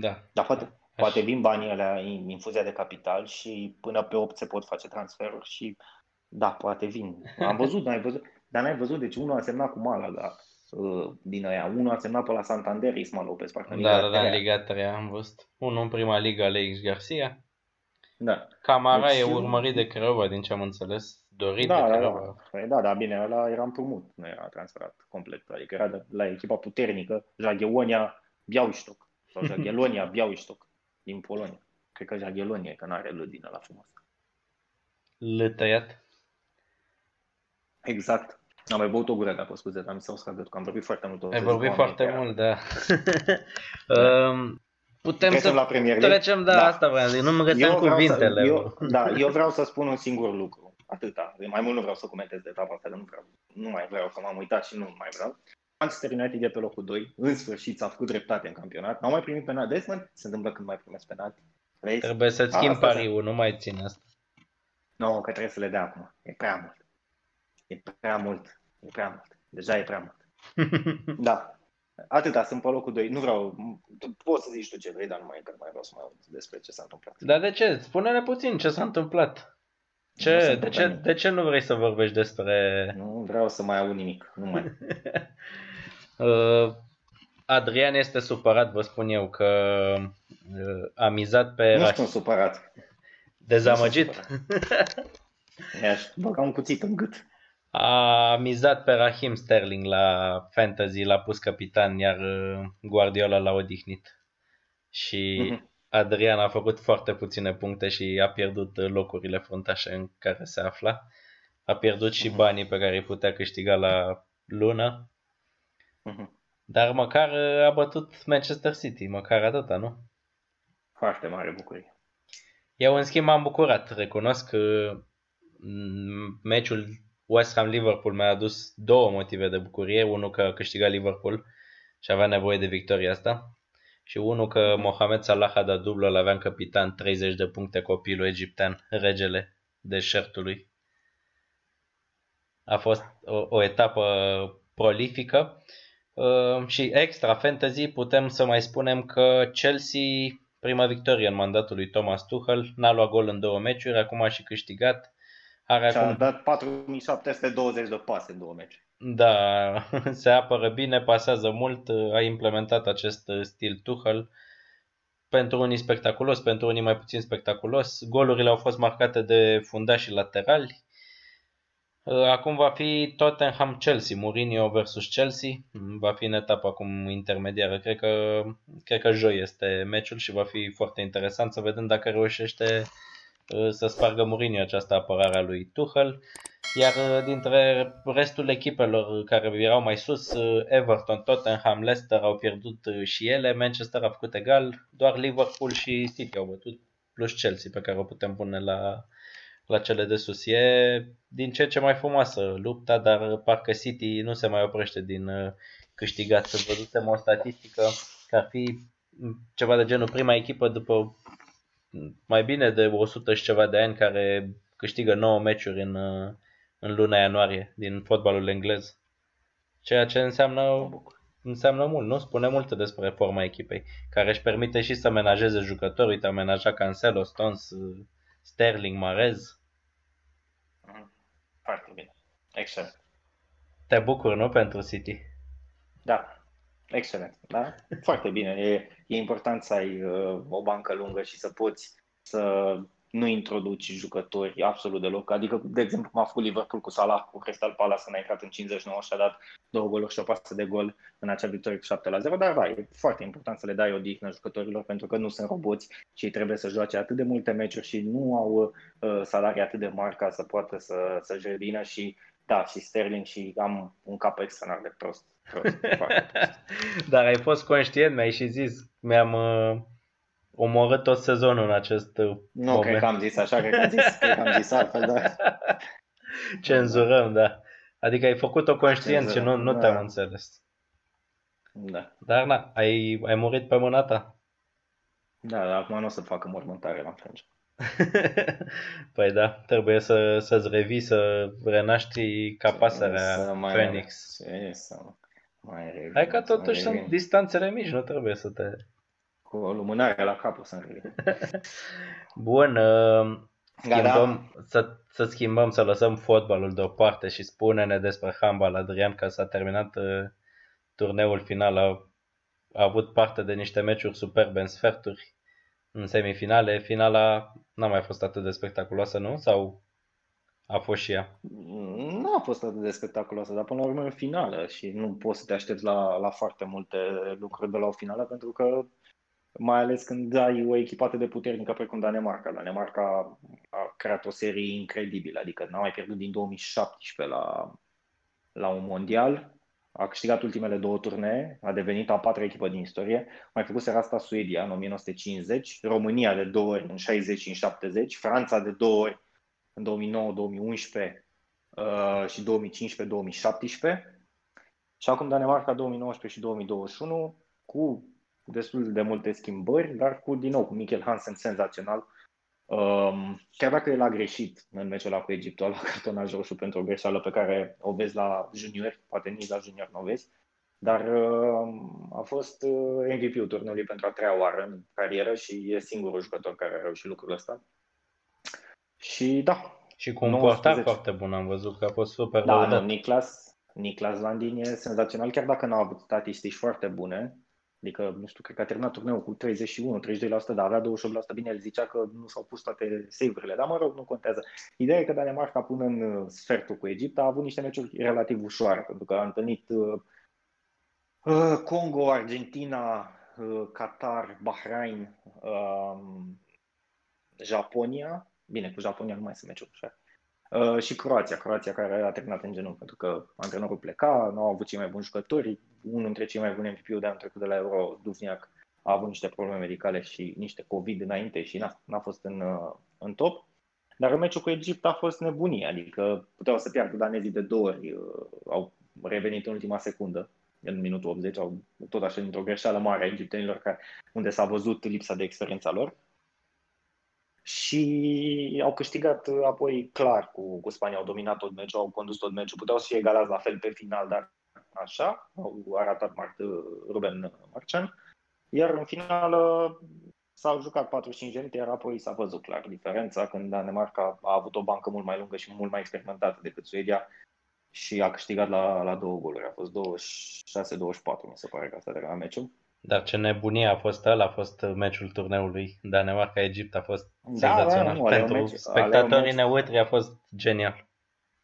Da. Dar poate, poate vin banii alea, infuzia de capital și până pe 8 se pot face transferuri și da, poate vin. Am văzut, n-ai văzut, dar n-ai văzut, deci unul a semnat cu Malaga uh, din aia, unul a semnat pe la Santander, Isma Lopez, parcă Da, da, da, în Liga 3 am văzut. Unul în prima liga, Alex Garcia. Da. Camara deci, e urmărit de Craiova, din ce am înțeles. Dorit da, de da, Craiova. Da, păi da, da, bine, ăla era împrumut, nu era transferat complet. Adică era de, la echipa puternică, Jagiellonia Białystok sau Jagiellonia Białystok din Polonia. Cred că Jagiellonia, că n-are L din la frumos. L tăiat? Exact. Am mai băut o gură de apă, scuze, dar mi s-au scăzut, că am vorbit foarte mult. Ai vorbit foarte chiar. mult, da. da. um, putem trecem să la Premier League? Trecem, da, da. asta vreau, nu mă găseam cuvintele. Să, eu, da, eu vreau să spun un singur lucru. Atâta. Mai mult nu vreau să comentez de etapa asta, nu vreau. Nu mai vreau, că m-am uitat și nu mai vreau. Manchester United e pe locul 2. În sfârșit s-a făcut dreptate în campionat. N-au mai primit penalti. Vezi, mă, se întâmplă când mai primesc penalti. Vezi? Trebuie să-ți schimbi pariul, nu mai țin asta. Nu, no, că trebuie să le dea acum. E prea mult. E prea mult. E prea mult. Deja e prea mult. da. Atâta, sunt pe locul 2. Nu vreau, poți să zici tu ce vrei, dar nu mai, că nu mai vreau să mai aud despre ce s-a întâmplat. Dar de ce? Spune-ne puțin ce s-a întâmplat. Ce, de, ce, de ce nu vrei să vorbești despre... Nu vreau să mai aud nimic, nu mai. uh, Adrian este supărat, vă spun eu, că uh, a mizat pe... Nu sunt supărat. Dezamăgit? Mi-aș băga un cuțit în gât. A mizat pe Rahim Sterling la fantasy, l-a pus capitan, iar uh, Guardiola l-a odihnit. Și mm-hmm. Adrian a făcut foarte puține puncte și a pierdut locurile fruntașe în care se afla. A pierdut și mhm. banii pe care îi putea câștiga la lună. Mhm. Dar măcar a bătut Manchester City, măcar atâta, nu? Foarte mare bucurie. Eu, în schimb, m-am bucurat. Recunosc că mm, meciul West Ham-Liverpool mi-a adus două motive de bucurie. Unul că a câștigat Liverpool și avea nevoie de victoria asta și unul că Mohamed Salah a dat dublă, l-avea în capitan 30 de puncte copilul egiptean, regele deșertului. A fost o, o etapă prolifică uh, și extra fantasy putem să mai spunem că Chelsea, prima victorie în mandatul lui Thomas Tuchel, n-a luat gol în două meciuri, acum a și câștigat. Are și-a acum... dat 4720 de pase în două meciuri. Da, se apără bine, pasează mult, a implementat acest stil Tuchel. Pentru unii spectaculos, pentru unii mai puțin spectaculos. Golurile au fost marcate de fundași și laterali. Acum va fi Tottenham-Chelsea, Mourinho versus Chelsea. Va fi în etapa acum intermediară. Cred că, cred că joi este meciul și va fi foarte interesant să vedem dacă reușește uh, să spargă Mourinho această apărare a lui Tuchel. Iar uh, dintre restul echipelor care erau mai sus, uh, Everton, Tottenham, Leicester au pierdut uh, și ele, Manchester a făcut egal, doar Liverpool și City au bătut, plus Chelsea pe care o putem pune la, la cele de sus. E din ce ce mai frumoasă lupta, dar parcă City nu se mai oprește din câștigat. Să văzusem o statistică că ar fi ceva de genul prima echipă după mai bine de 100 și ceva de ani care câștigă 9 meciuri în, în luna ianuarie din fotbalul englez. Ceea ce înseamnă, înseamnă mult, nu? Spune multe despre forma echipei, care își permite și să menajeze jucători. Uite, a menajat Cancelo, Stones, Sterling, Marez. Mhm. Foarte bine. Excelent. Te bucur, nu, pentru City? Da. Excelent. Da? Foarte bine. E, e important să ai uh, o bancă lungă și să poți să nu introduci jucători absolut deloc. Adică, de exemplu, cum a făcut Liverpool cu Salah, cu Crystal Palace, când a intrat în 59 și a dat două goluri și o pasă de gol în acea victorie cu 7 la 0, dar da, e foarte important să le dai odihnă jucătorilor pentru că nu sunt roboți și ei trebuie să joace atât de multe meciuri și nu au uh, salarii atât de mari ca să poată să, să revină și da, și Sterling și am un cap extraordinar de prost. Prost, prost. Dar ai fost conștient, mi-ai și zis, mi-am uh, omorât tot sezonul în acest uh, Nu, moment. cred că am zis așa, cred că am zis, cred că am zis altfel, da. Cenzurăm, da. Adică ai făcut-o conștient și nu, nu Da. te-am înțeles. Da, Dar na, ai, ai murit pe mâna ta. da, dar acum nu o să facă mormântare la French. păi da, trebuie să, să-ți revii, să renaști ca pasărea Să mai- Phoenix. Ce să mai revin, Hai că să mai totuși sunt revin. distanțele mici, nu trebuie să te... Cu o lumânare la cap o să revin. Bun, uh, Gata? schimbăm, să, să schimbăm, să lăsăm fotbalul deoparte și spune-ne despre handbal, Adrian, că s-a terminat uh, turneul final, a, a avut parte de niște meciuri superbe în sferturi, în semifinale, finala n-a mai fost atât de spectaculoasă, nu? Sau a fost și ea? Nu a fost atât de spectaculoasă, dar până la urmă e o finală și nu poți să te aștepți la, la foarte multe lucruri de la o finală pentru că mai ales când ai o echipă atât de puternică precum Danemarca. Danemarca a creat o serie incredibilă, adică n-a mai pierdut din 2017 la, la un mondial, a câștigat ultimele două turnee, a devenit a patra echipă din istorie, mai făcuseră asta Suedia în 1950, România de două ori în 60 și în 70, Franța de două ori în 2009-2011 uh, și 2015-2017 și acum Danemarca 2019 și 2021 cu destul de multe schimbări, dar cu din nou cu Michael Hansen senzațional. Um, chiar dacă el a greșit în meciul ăla cu Egiptul, la cartonaj roșu pentru o greșeală pe care o vezi la juniori, poate nici la junior nu o vezi, dar uh, a fost uh, MVP-ul turnului pentru a treia oară în carieră și e singurul jucător care a reușit lucrul ăsta. Și da, Și cu un 19. portar foarte bun, am văzut că a fost super da, lăudat. nu, Niklas, Niklas Landin e senzațional, chiar dacă n-a avut statistici foarte bune. Adică, nu știu, cred că a terminat turneul cu 31-32%, dar avea 28%. Bine, el zicea că nu s-au pus toate save-urile, dar mă rog, nu contează. Ideea e că Danemarca până în uh, sfertul cu Egipt a avut niște meciuri relativ ușoare, pentru că a întâlnit uh, uh, Congo, Argentina, uh, Qatar, Bahrain, uh, Japonia. Bine, cu Japonia nu mai sunt meciuri ușoare. Uh, și Croația, Croația care a terminat în genunchi pentru că antrenorul pleca, nu au avut cei mai buni jucători, unul dintre cei mai buni MVP-ul de anul trecut de la Euro, Duvniak, a avut niște probleme medicale și niște COVID înainte și n-a, n-a fost în, uh, în top. Dar în meciul cu Egipt a fost nebunie, adică puteau să piardă danezii de două ori, uh, au revenit în ultima secundă, în minutul 80, au tot așa dintr-o greșeală mare a egiptenilor, care, unde s-a văzut lipsa de experiența lor și au câștigat uh, apoi clar cu, cu Spania, au dominat tot meciul, au condus tot meciul, puteau să fie egalați la fel pe final, dar așa, au arătat Mart, Ruben Marcean, iar în final s-au jucat 45 de minute, iar apoi s-a văzut clar diferența. Când Danemarca a avut o bancă mult mai lungă și mult mai experimentată decât Suedia și a câștigat la, la două goluri, a fost 26-24, mi se pare că asta de la meciul. Dar ce nebunie a fost ăla, a fost meciul turneului Danemarca-Egipt, a fost Da, senzațional. da, nu, alea Pentru au meci- spectatorii alea au meci- neutri a fost genial.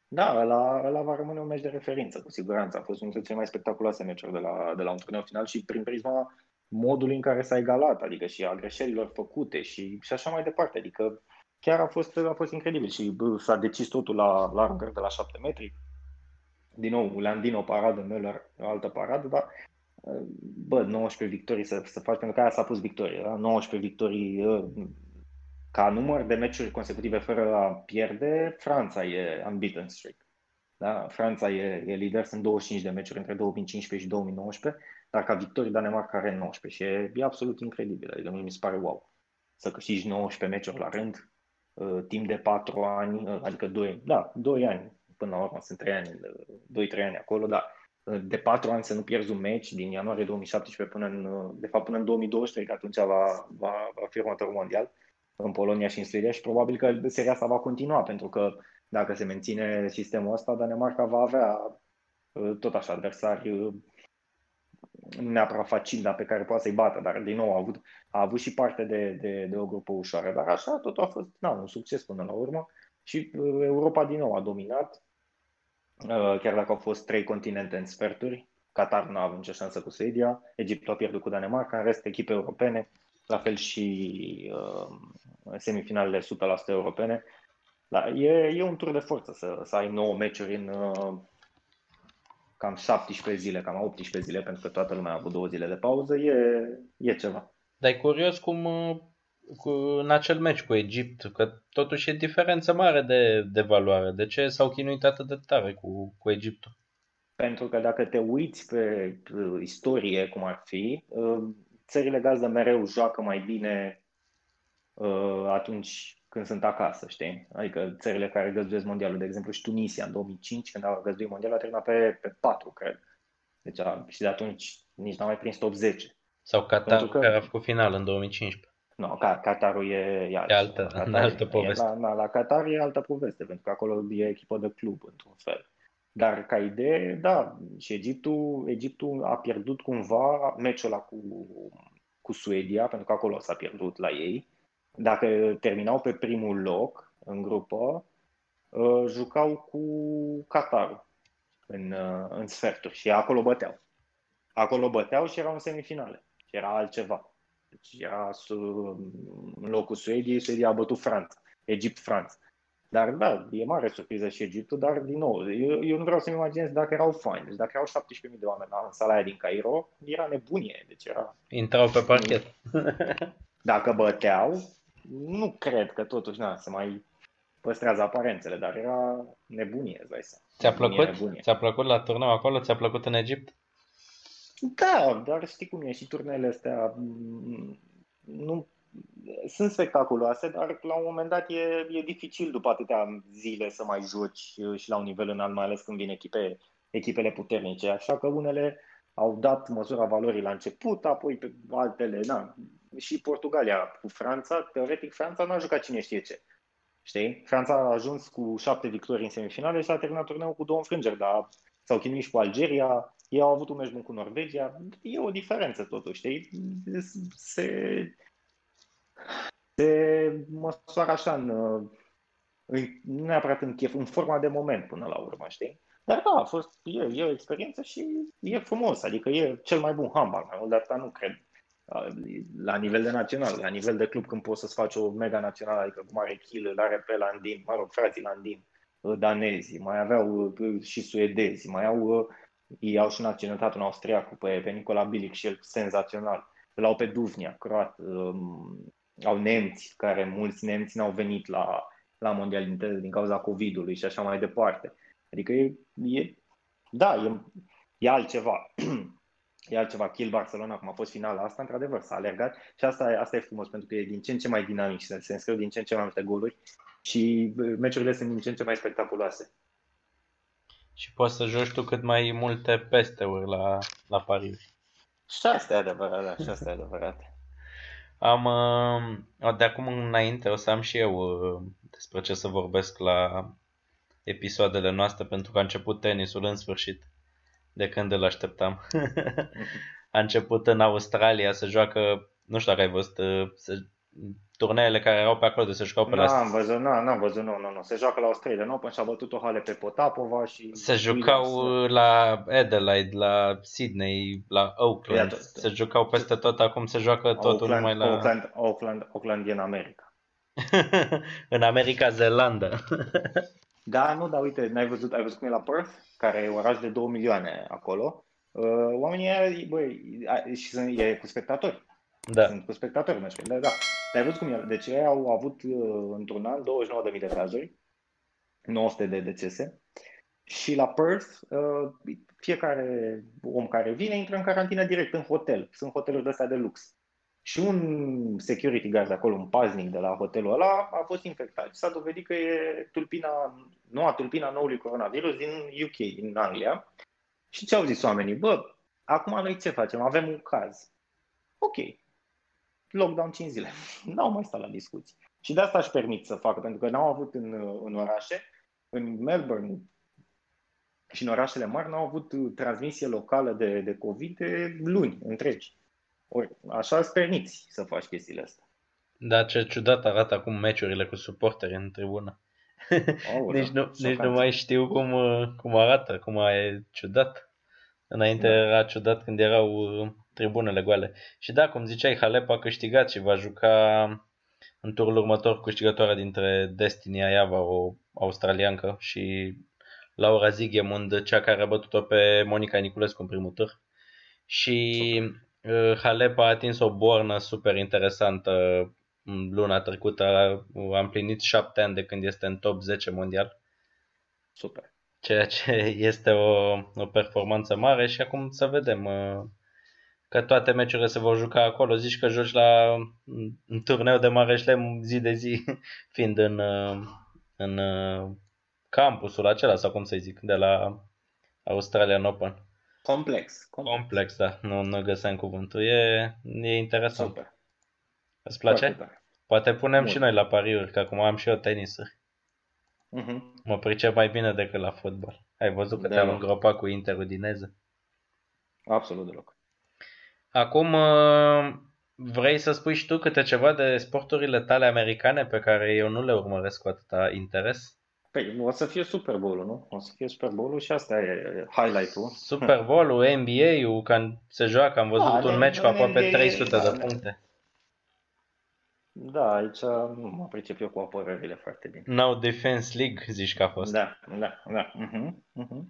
Da, ăla, ăla va rămâne un meci de referință, cu siguranță. A fost unul dintre cele mai spectaculoase meciuri de la, de la un turneu final și prin prisma modului în care s-a egalat, adică și a greșelilor făcute și, și așa mai departe. Adică chiar a fost, a fost incredibil și bă, s-a decis totul la, la aruncări de la 7 metri. Din nou, Landin o paradă, Müller o altă paradă, dar bă, 19 victorii să, să faci, pentru că aia s-a pus victorie, da? 19 victorii ca număr de meciuri consecutive fără a pierde, Franța e unbeaten streak. Da? Franța e, e lider, sunt 25 de meciuri între 2015 și 2019, dar ca victorii Danemarca are 19 și e, e absolut incredibil, adică mi se pare wow. Să câștigi 19 meciuri la rând, uh, timp de 4 ani, uh, adică 2, da, 2 ani, până la urmă sunt 3 ani, 2-3 ani acolo, dar uh, de 4 ani să nu pierzi un meci din ianuarie 2017 până în, uh, de fapt până în 2023, că atunci va, va, va fi următorul mondial în Polonia și în Suedia și probabil că seria asta va continua, pentru că dacă se menține sistemul ăsta, Danemarca va avea tot așa adversari nu neapărat facil, dar pe care poate să-i bată, dar din nou a avut, a avut și parte de, de, de o grupă ușoară. Dar așa tot a fost na, un succes până la urmă și uh, Europa din nou a dominat, uh, chiar dacă au fost trei continente în sferturi. Qatar nu a avut nicio șansă cu Suedia, Egiptul a pierdut cu Danemarca, în rest echipe europene, la fel și uh, semifinalele 100% europene. Da, e, e un tur de forță să, să ai 9 meciuri în uh, cam 17 zile, cam 18 zile, pentru că toată lumea a avut două zile de pauză, e, e ceva. Dar e curios cum uh, cu, în acel meci cu Egipt, că totuși e diferență mare de, de valoare. De ce s-au chinuit atât de tare cu, cu Egiptul? Pentru că dacă te uiți pe istorie, cum ar fi, uh, țările gazdă mereu joacă mai bine uh, atunci când sunt acasă, știi? Adică țările care găzduiesc mondialul, de exemplu și Tunisia în 2005, când a găzduit mondialul, a terminat pe, pe 4, cred. Deci a, și de atunci nici n-a mai prins top 10. Sau Qatar, că... care a făcut final în 2015. Nu, no, Qatarul e, e, alt, e altă, Qatar, altă poveste. E, la, la, la Qatar e altă poveste, pentru că acolo e echipă de club, într-un fel. Dar ca idee, da, și Egiptul, Egiptul a pierdut cumva meciul ăla cu, cu Suedia, pentru că acolo s-a pierdut la ei dacă terminau pe primul loc în grupă, uh, jucau cu Qatar în, uh, în sferturi și acolo băteau. Acolo băteau și erau în semifinale. Și era altceva. Deci era în locul Suediei, Suedia a bătut Franța, Egipt-Franța. Dar da, e mare surpriză și Egiptul, dar din nou, eu, eu nu vreau să-mi imaginez dacă erau fani. Deci dacă erau 17.000 de oameni în sala aia din Cairo, era nebunie. Deci era... Intrau pe parchet. dacă băteau, nu cred că totuși na, se mai păstrează aparențele, dar era nebunie, îți dai seama. Ți-a plăcut? Ți-a plăcut la turneu acolo? Ți-a plăcut în Egipt? Da, dar știi cum e, și turnele astea mm, nu, sunt spectaculoase, dar la un moment dat e, e dificil după atâtea zile să mai joci și la un nivel înalt, mai ales când vin echipe, echipele puternice. Așa că unele au dat măsura valorii la început, apoi pe altele, na, și Portugalia cu Franța, teoretic Franța n-a jucat cine știe ce. Știi? Franța a ajuns cu șapte victorii în semifinale și a terminat turneul cu două înfrângeri, dar s-au chinuit și cu Algeria, ei au avut un meci bun cu Norvegia, e o diferență totuși, știi? Se, se măsoară așa în, în, nu neapărat în chef, în forma de moment până la urmă, știi? Dar da, a fost, e, e o experiență și e frumos, adică e cel mai bun handball, mai mult de asta nu cred la nivel de național, la nivel de club când poți să-ți faci o mega națională, adică cum are Kiel, îl are pe Landin, mă rog, frații Landin, uh, danezi, mai aveau uh, și suedezi, mai au, uh, ei au și naționalitatea un austriac pe, pe Nicola Bilic și el senzațional. Îl au pe Duvnia, croat, um, au nemți, care mulți nemți n-au venit la, la mondial din cauza COVID-ului și așa mai departe. Adică e, e da, e, e altceva. e altceva. Kiel Barcelona, cum a fost finala asta, într-adevăr, s-a alergat și asta, asta e frumos, pentru că e din ce în ce mai dinamic și se înscriu din ce în ce mai multe goluri și meciurile sunt din ce în ce mai spectaculoase. Și poți să joci tu cât mai multe peste-uri la, la pariuri. Și asta e adevărat, da, și asta e adevărat. Am, uh, de acum înainte o să am și eu uh, despre ce să vorbesc la episoadele noastre pentru că a început tenisul în sfârșit de când îl așteptam. a început în Australia să joacă, nu știu dacă ai văzut, uh, să, turneele care erau pe acolo, de se jucau pe la... N-am văzut, n-am, n-am văzut, nu, nu, nu. Se joacă la Australia Open și a bătut o hale pe Potapova și... Se jucau Williams. la Adelaide, la Sydney, la Oakland. Iată, se jucau peste tot, acum se joacă totul Auckland, numai la... Oakland, Oakland, Oakland e în America. în America Zeelandă. da, nu, dar uite, n-ai văzut, ai văzut cum e la Perth? care e oraș de 2 milioane acolo, uh, oamenii aia, băi, și sunt, e cu spectatori. Da. Sunt cu spectatori meciurile, da. Dar ai văzut cum e? Deci ei au avut uh, într-un an 29.000 de cazuri, 900 de decese și la Perth uh, fiecare om care vine intră în carantină direct în hotel. Sunt hoteluri de astea de lux. Și un security guard acolo, un paznic de la hotelul ăla, a fost infectat. S-a dovedit că e tulpina, noua tulpina noului coronavirus din UK, din Anglia. Și ce au zis oamenii? Bă, acum noi ce facem? Avem un caz. Ok, lockdown 5 zile. N-au mai stat la discuții. Și de asta își permit să facă, pentru că n-au avut în, în orașe, în Melbourne și în orașele mari n-au avut transmisie locală de, de COVID de luni întregi. Ori, așa îți permiți să faci chestiile astea. Da, ce ciudat arată acum meciurile cu suporteri în tribună. Oh, nici, nu, nici nu mai știu cum, cum arată, cum e ciudat. Înainte da. era ciudat când erau uh, tribunele goale. Și da, cum ziceai, Halep a câștigat și va juca în turul următor câștigătoarea dintre Destiny Ayava, o australiancă, și Laura Zigemund, cea care a bătut-o pe Monica Niculescu în primul tur. Și uh, Halep a atins o bornă super interesantă luna trecută. A împlinit șapte ani de când este în top 10 mondial. Super. Ceea ce este o, o performanță mare și acum să vedem uh, că toate meciurile se vor juca acolo. Zici că joci la un turneu de mare șlem zi de zi, fiind în, uh, în campusul acela, sau cum să zic, de la Australian Open. Complex. Complex, complex da. Nu, nu găseam cuvântul. E, e interesant. Super. Îți place? Poate punem Mult. și noi la pariuri, că acum am și eu tenisuri. Uh-huh. Mă pricep mai bine decât la fotbal. Ai văzut că te-am îngropat cu Interul din Eze? Absolut deloc. Acum, uh, vrei să spui și tu câte ceva de sporturile tale americane pe care eu nu le urmăresc cu atâta interes? Păi, o să fie Super Bowl-ul, nu? O să fie Super Bowl-ul și asta e highlight-ul. Super Bowl-ul, NBA-ul, când se joacă, am văzut da, un meci cu aproape 300 da, de puncte. Da, aici nu mă pricep eu cu apărările foarte bine. Now Defense League, zici că a fost. Da, da, da. Uh-huh, uh-huh.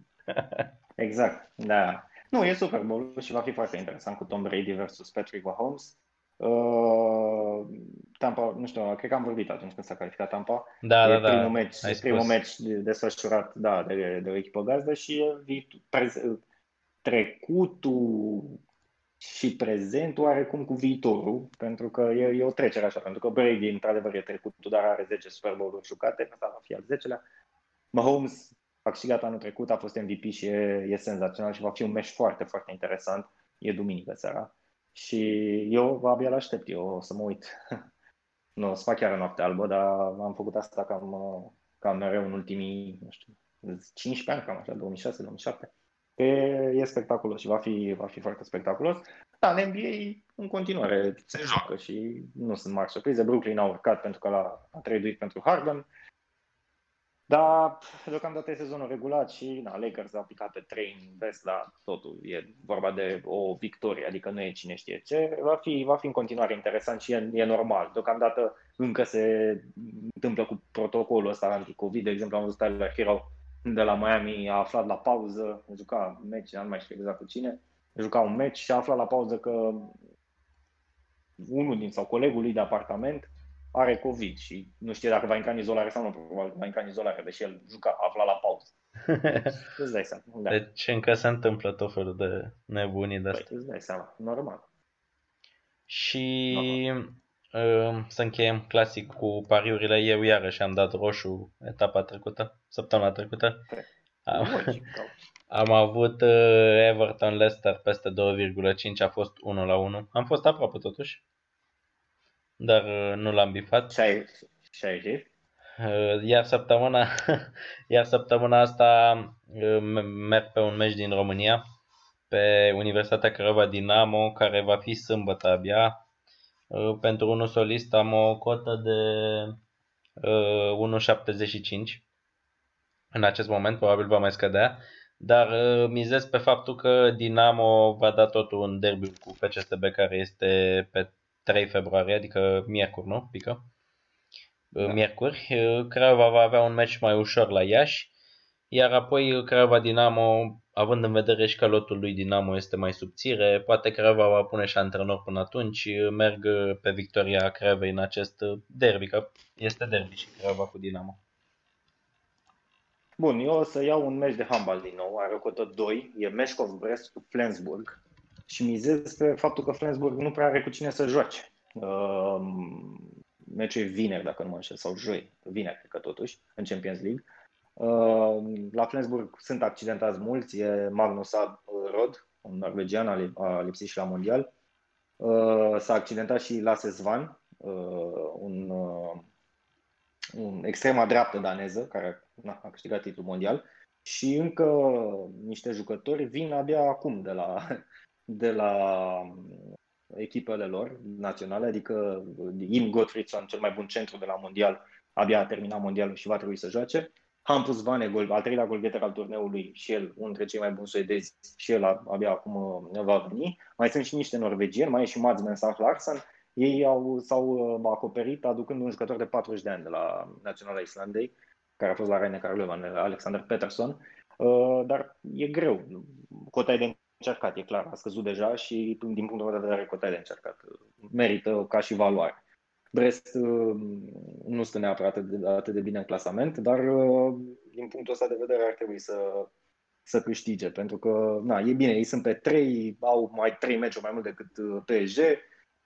exact, da. Nu, e Super Bowl și va fi foarte interesant cu Tom Brady versus Patrick Mahomes. Uh, Tampa, nu știu, cred că am vorbit atunci când s-a calificat Tampa. Da, e da, da. Primul meci, e primul meci desfășurat da, de, de o echipă gazdă și e viitor, trecutul și prezentul oarecum cu viitorul, pentru că e, e o trecere așa, pentru că Brady într-adevăr e trecutul, dar are 10 Super Bowl-uri jucate, asta va fi al 10-lea. Mahomes a câștigat anul trecut, a fost MVP și e, e senzațional și va fi un meci foarte, foarte interesant. E duminică seara. Și eu abia l-aștept, eu o să mă uit. nu o să fac chiar în noapte albă, dar am făcut asta cam, cam mereu în ultimii, nu știu, 15 ani, cam așa, 2006-2007. E, e spectaculos și va fi, va fi foarte spectaculos. Da, în NBA în continuare se joacă și nu sunt mari surprize. Brooklyn a urcat pentru că l-a, a traduit pentru Harden. Dar deocamdată e sezonul regulat și na, Lakers a aplicat pe 3 în vest, dar totul e vorba de o victorie, adică nu e cine știe ce. Va fi, va fi în continuare interesant și e, e normal. Deocamdată încă se întâmplă cu protocolul ăsta anti-COVID. De exemplu, am văzut la Hero de la Miami a aflat la pauză, juca un meci, nu mai știu exact cu cine, juca un meci și a aflat la pauză că unul din sau colegul lui de apartament are COVID și nu știe dacă va intra în izolare sau nu, probabil va intra în izolare, deși el juca, a aflat la pauză. îți dai seama. Da. Deci încă se întâmplă tot felul de nebunii de păi, îți dai seama, normal. Și normal. Uh, să încheiem clasic cu pariurile. Eu iarăși am dat roșu etapa trecută, săptămâna trecută. Păi, am, am avut uh, Everton Leicester peste 2,5, a fost 1 la 1. Am fost aproape totuși, dar uh, nu l-am bifat. Și ai iar săptămâna, iar săptămâna asta merg pe un meci din România, pe Universitatea Craiova Dinamo, care va fi sâmbătă abia, Uh, pentru unul solist am o cotă de 1,75 uh, în acest moment, probabil va mai scădea, dar uh, mizez pe faptul că Dinamo va da totul în derby cu FCSB care este pe 3 februarie, adică miercuri, nu? Pică? Da. Miercuri. Craiova va avea un meci mai ușor la Iași, iar apoi Craiova Dinamo având în vedere și că lotul lui Dinamo este mai subțire, poate Craiova va pune și antrenor până atunci, merg pe victoria Craiovei în acest derby, că este derby și Craiova cu Dinamo. Bun, eu o să iau un meci de handbal din nou, are o cotă 2, e Meșcov Brest cu Flensburg și mizez pe faptul că Flensburg nu prea are cu cine să joace. Uh, meciul e vineri, dacă nu mă înșel, sau joi, vineri, cred că totuși, în Champions League. Ehm, la Flensburg sunt accidentați mulți, e Magnus Rod, un norvegian, a lipsit și la mondial. Ehm, s-a accidentat și Lasse Svan, ehm, un, un extrema dreaptă daneză, care na, a câștigat titlul mondial. și încă niște jucători vin abia acum de la, de la echipele lor naționale, adică Im Gottfriedson, cel mai bun centru de la mondial, abia a terminat mondialul și va trebui să joace. Hampus Vane, gol, al treilea golgheter al turneului și el, unul dintre cei mai buni suedezi, și el abia acum uh, va veni. Mai sunt și niște norvegieni, mai e și Mads Mensah Larsen. Ei au, s-au uh, acoperit aducând un jucător de 40 de ani de la Naționala Islandei, care a fost la Reine Carlevan, Alexander Peterson. Uh, dar e greu. Cota e de încercat, e clar, a scăzut deja și din punctul meu de vedere cota e de încercat. Merită ca și valoare. Brest uh, nu stă neapărat atât de, atât de bine în clasament, dar uh, din punctul ăsta de vedere ar trebui să, să câștige, pentru că na, e bine, ei sunt pe 3, au mai 3 meciuri mai mult decât uh, PSG,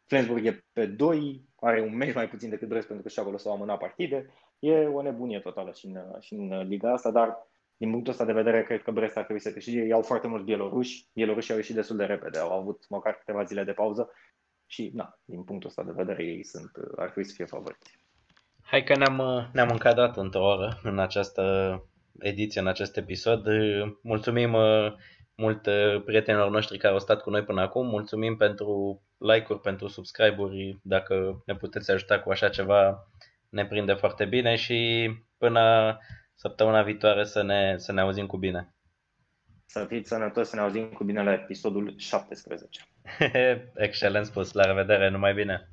Flensburg e pe 2, are un meci mai puțin decât Brest pentru că și acolo s-au amânat partide. E o nebunie totală și în, și în liga asta, dar din punctul ăsta de vedere, cred că Brest ar trebui să câștige. Iau foarte mulți bieloruși. Bielorușii au ieșit destul de repede. Au avut măcar câteva zile de pauză și, na, din punctul ăsta de vedere, ei sunt, ar trebui să fie favoriți. Hai că ne-am, ne-am încadrat într-o oră în această ediție, în acest episod. Mulțumim uh, mult uh, prietenilor noștri care au stat cu noi până acum. Mulțumim pentru like-uri, pentru subscribe-uri. Dacă ne puteți ajuta cu așa ceva, ne prinde foarte bine și până săptămâna viitoare să ne, să ne auzim cu bine. Să fiți sănătoși, să ne auzim cu bine la episodul 17. Excelent spus, la revedere, numai bine!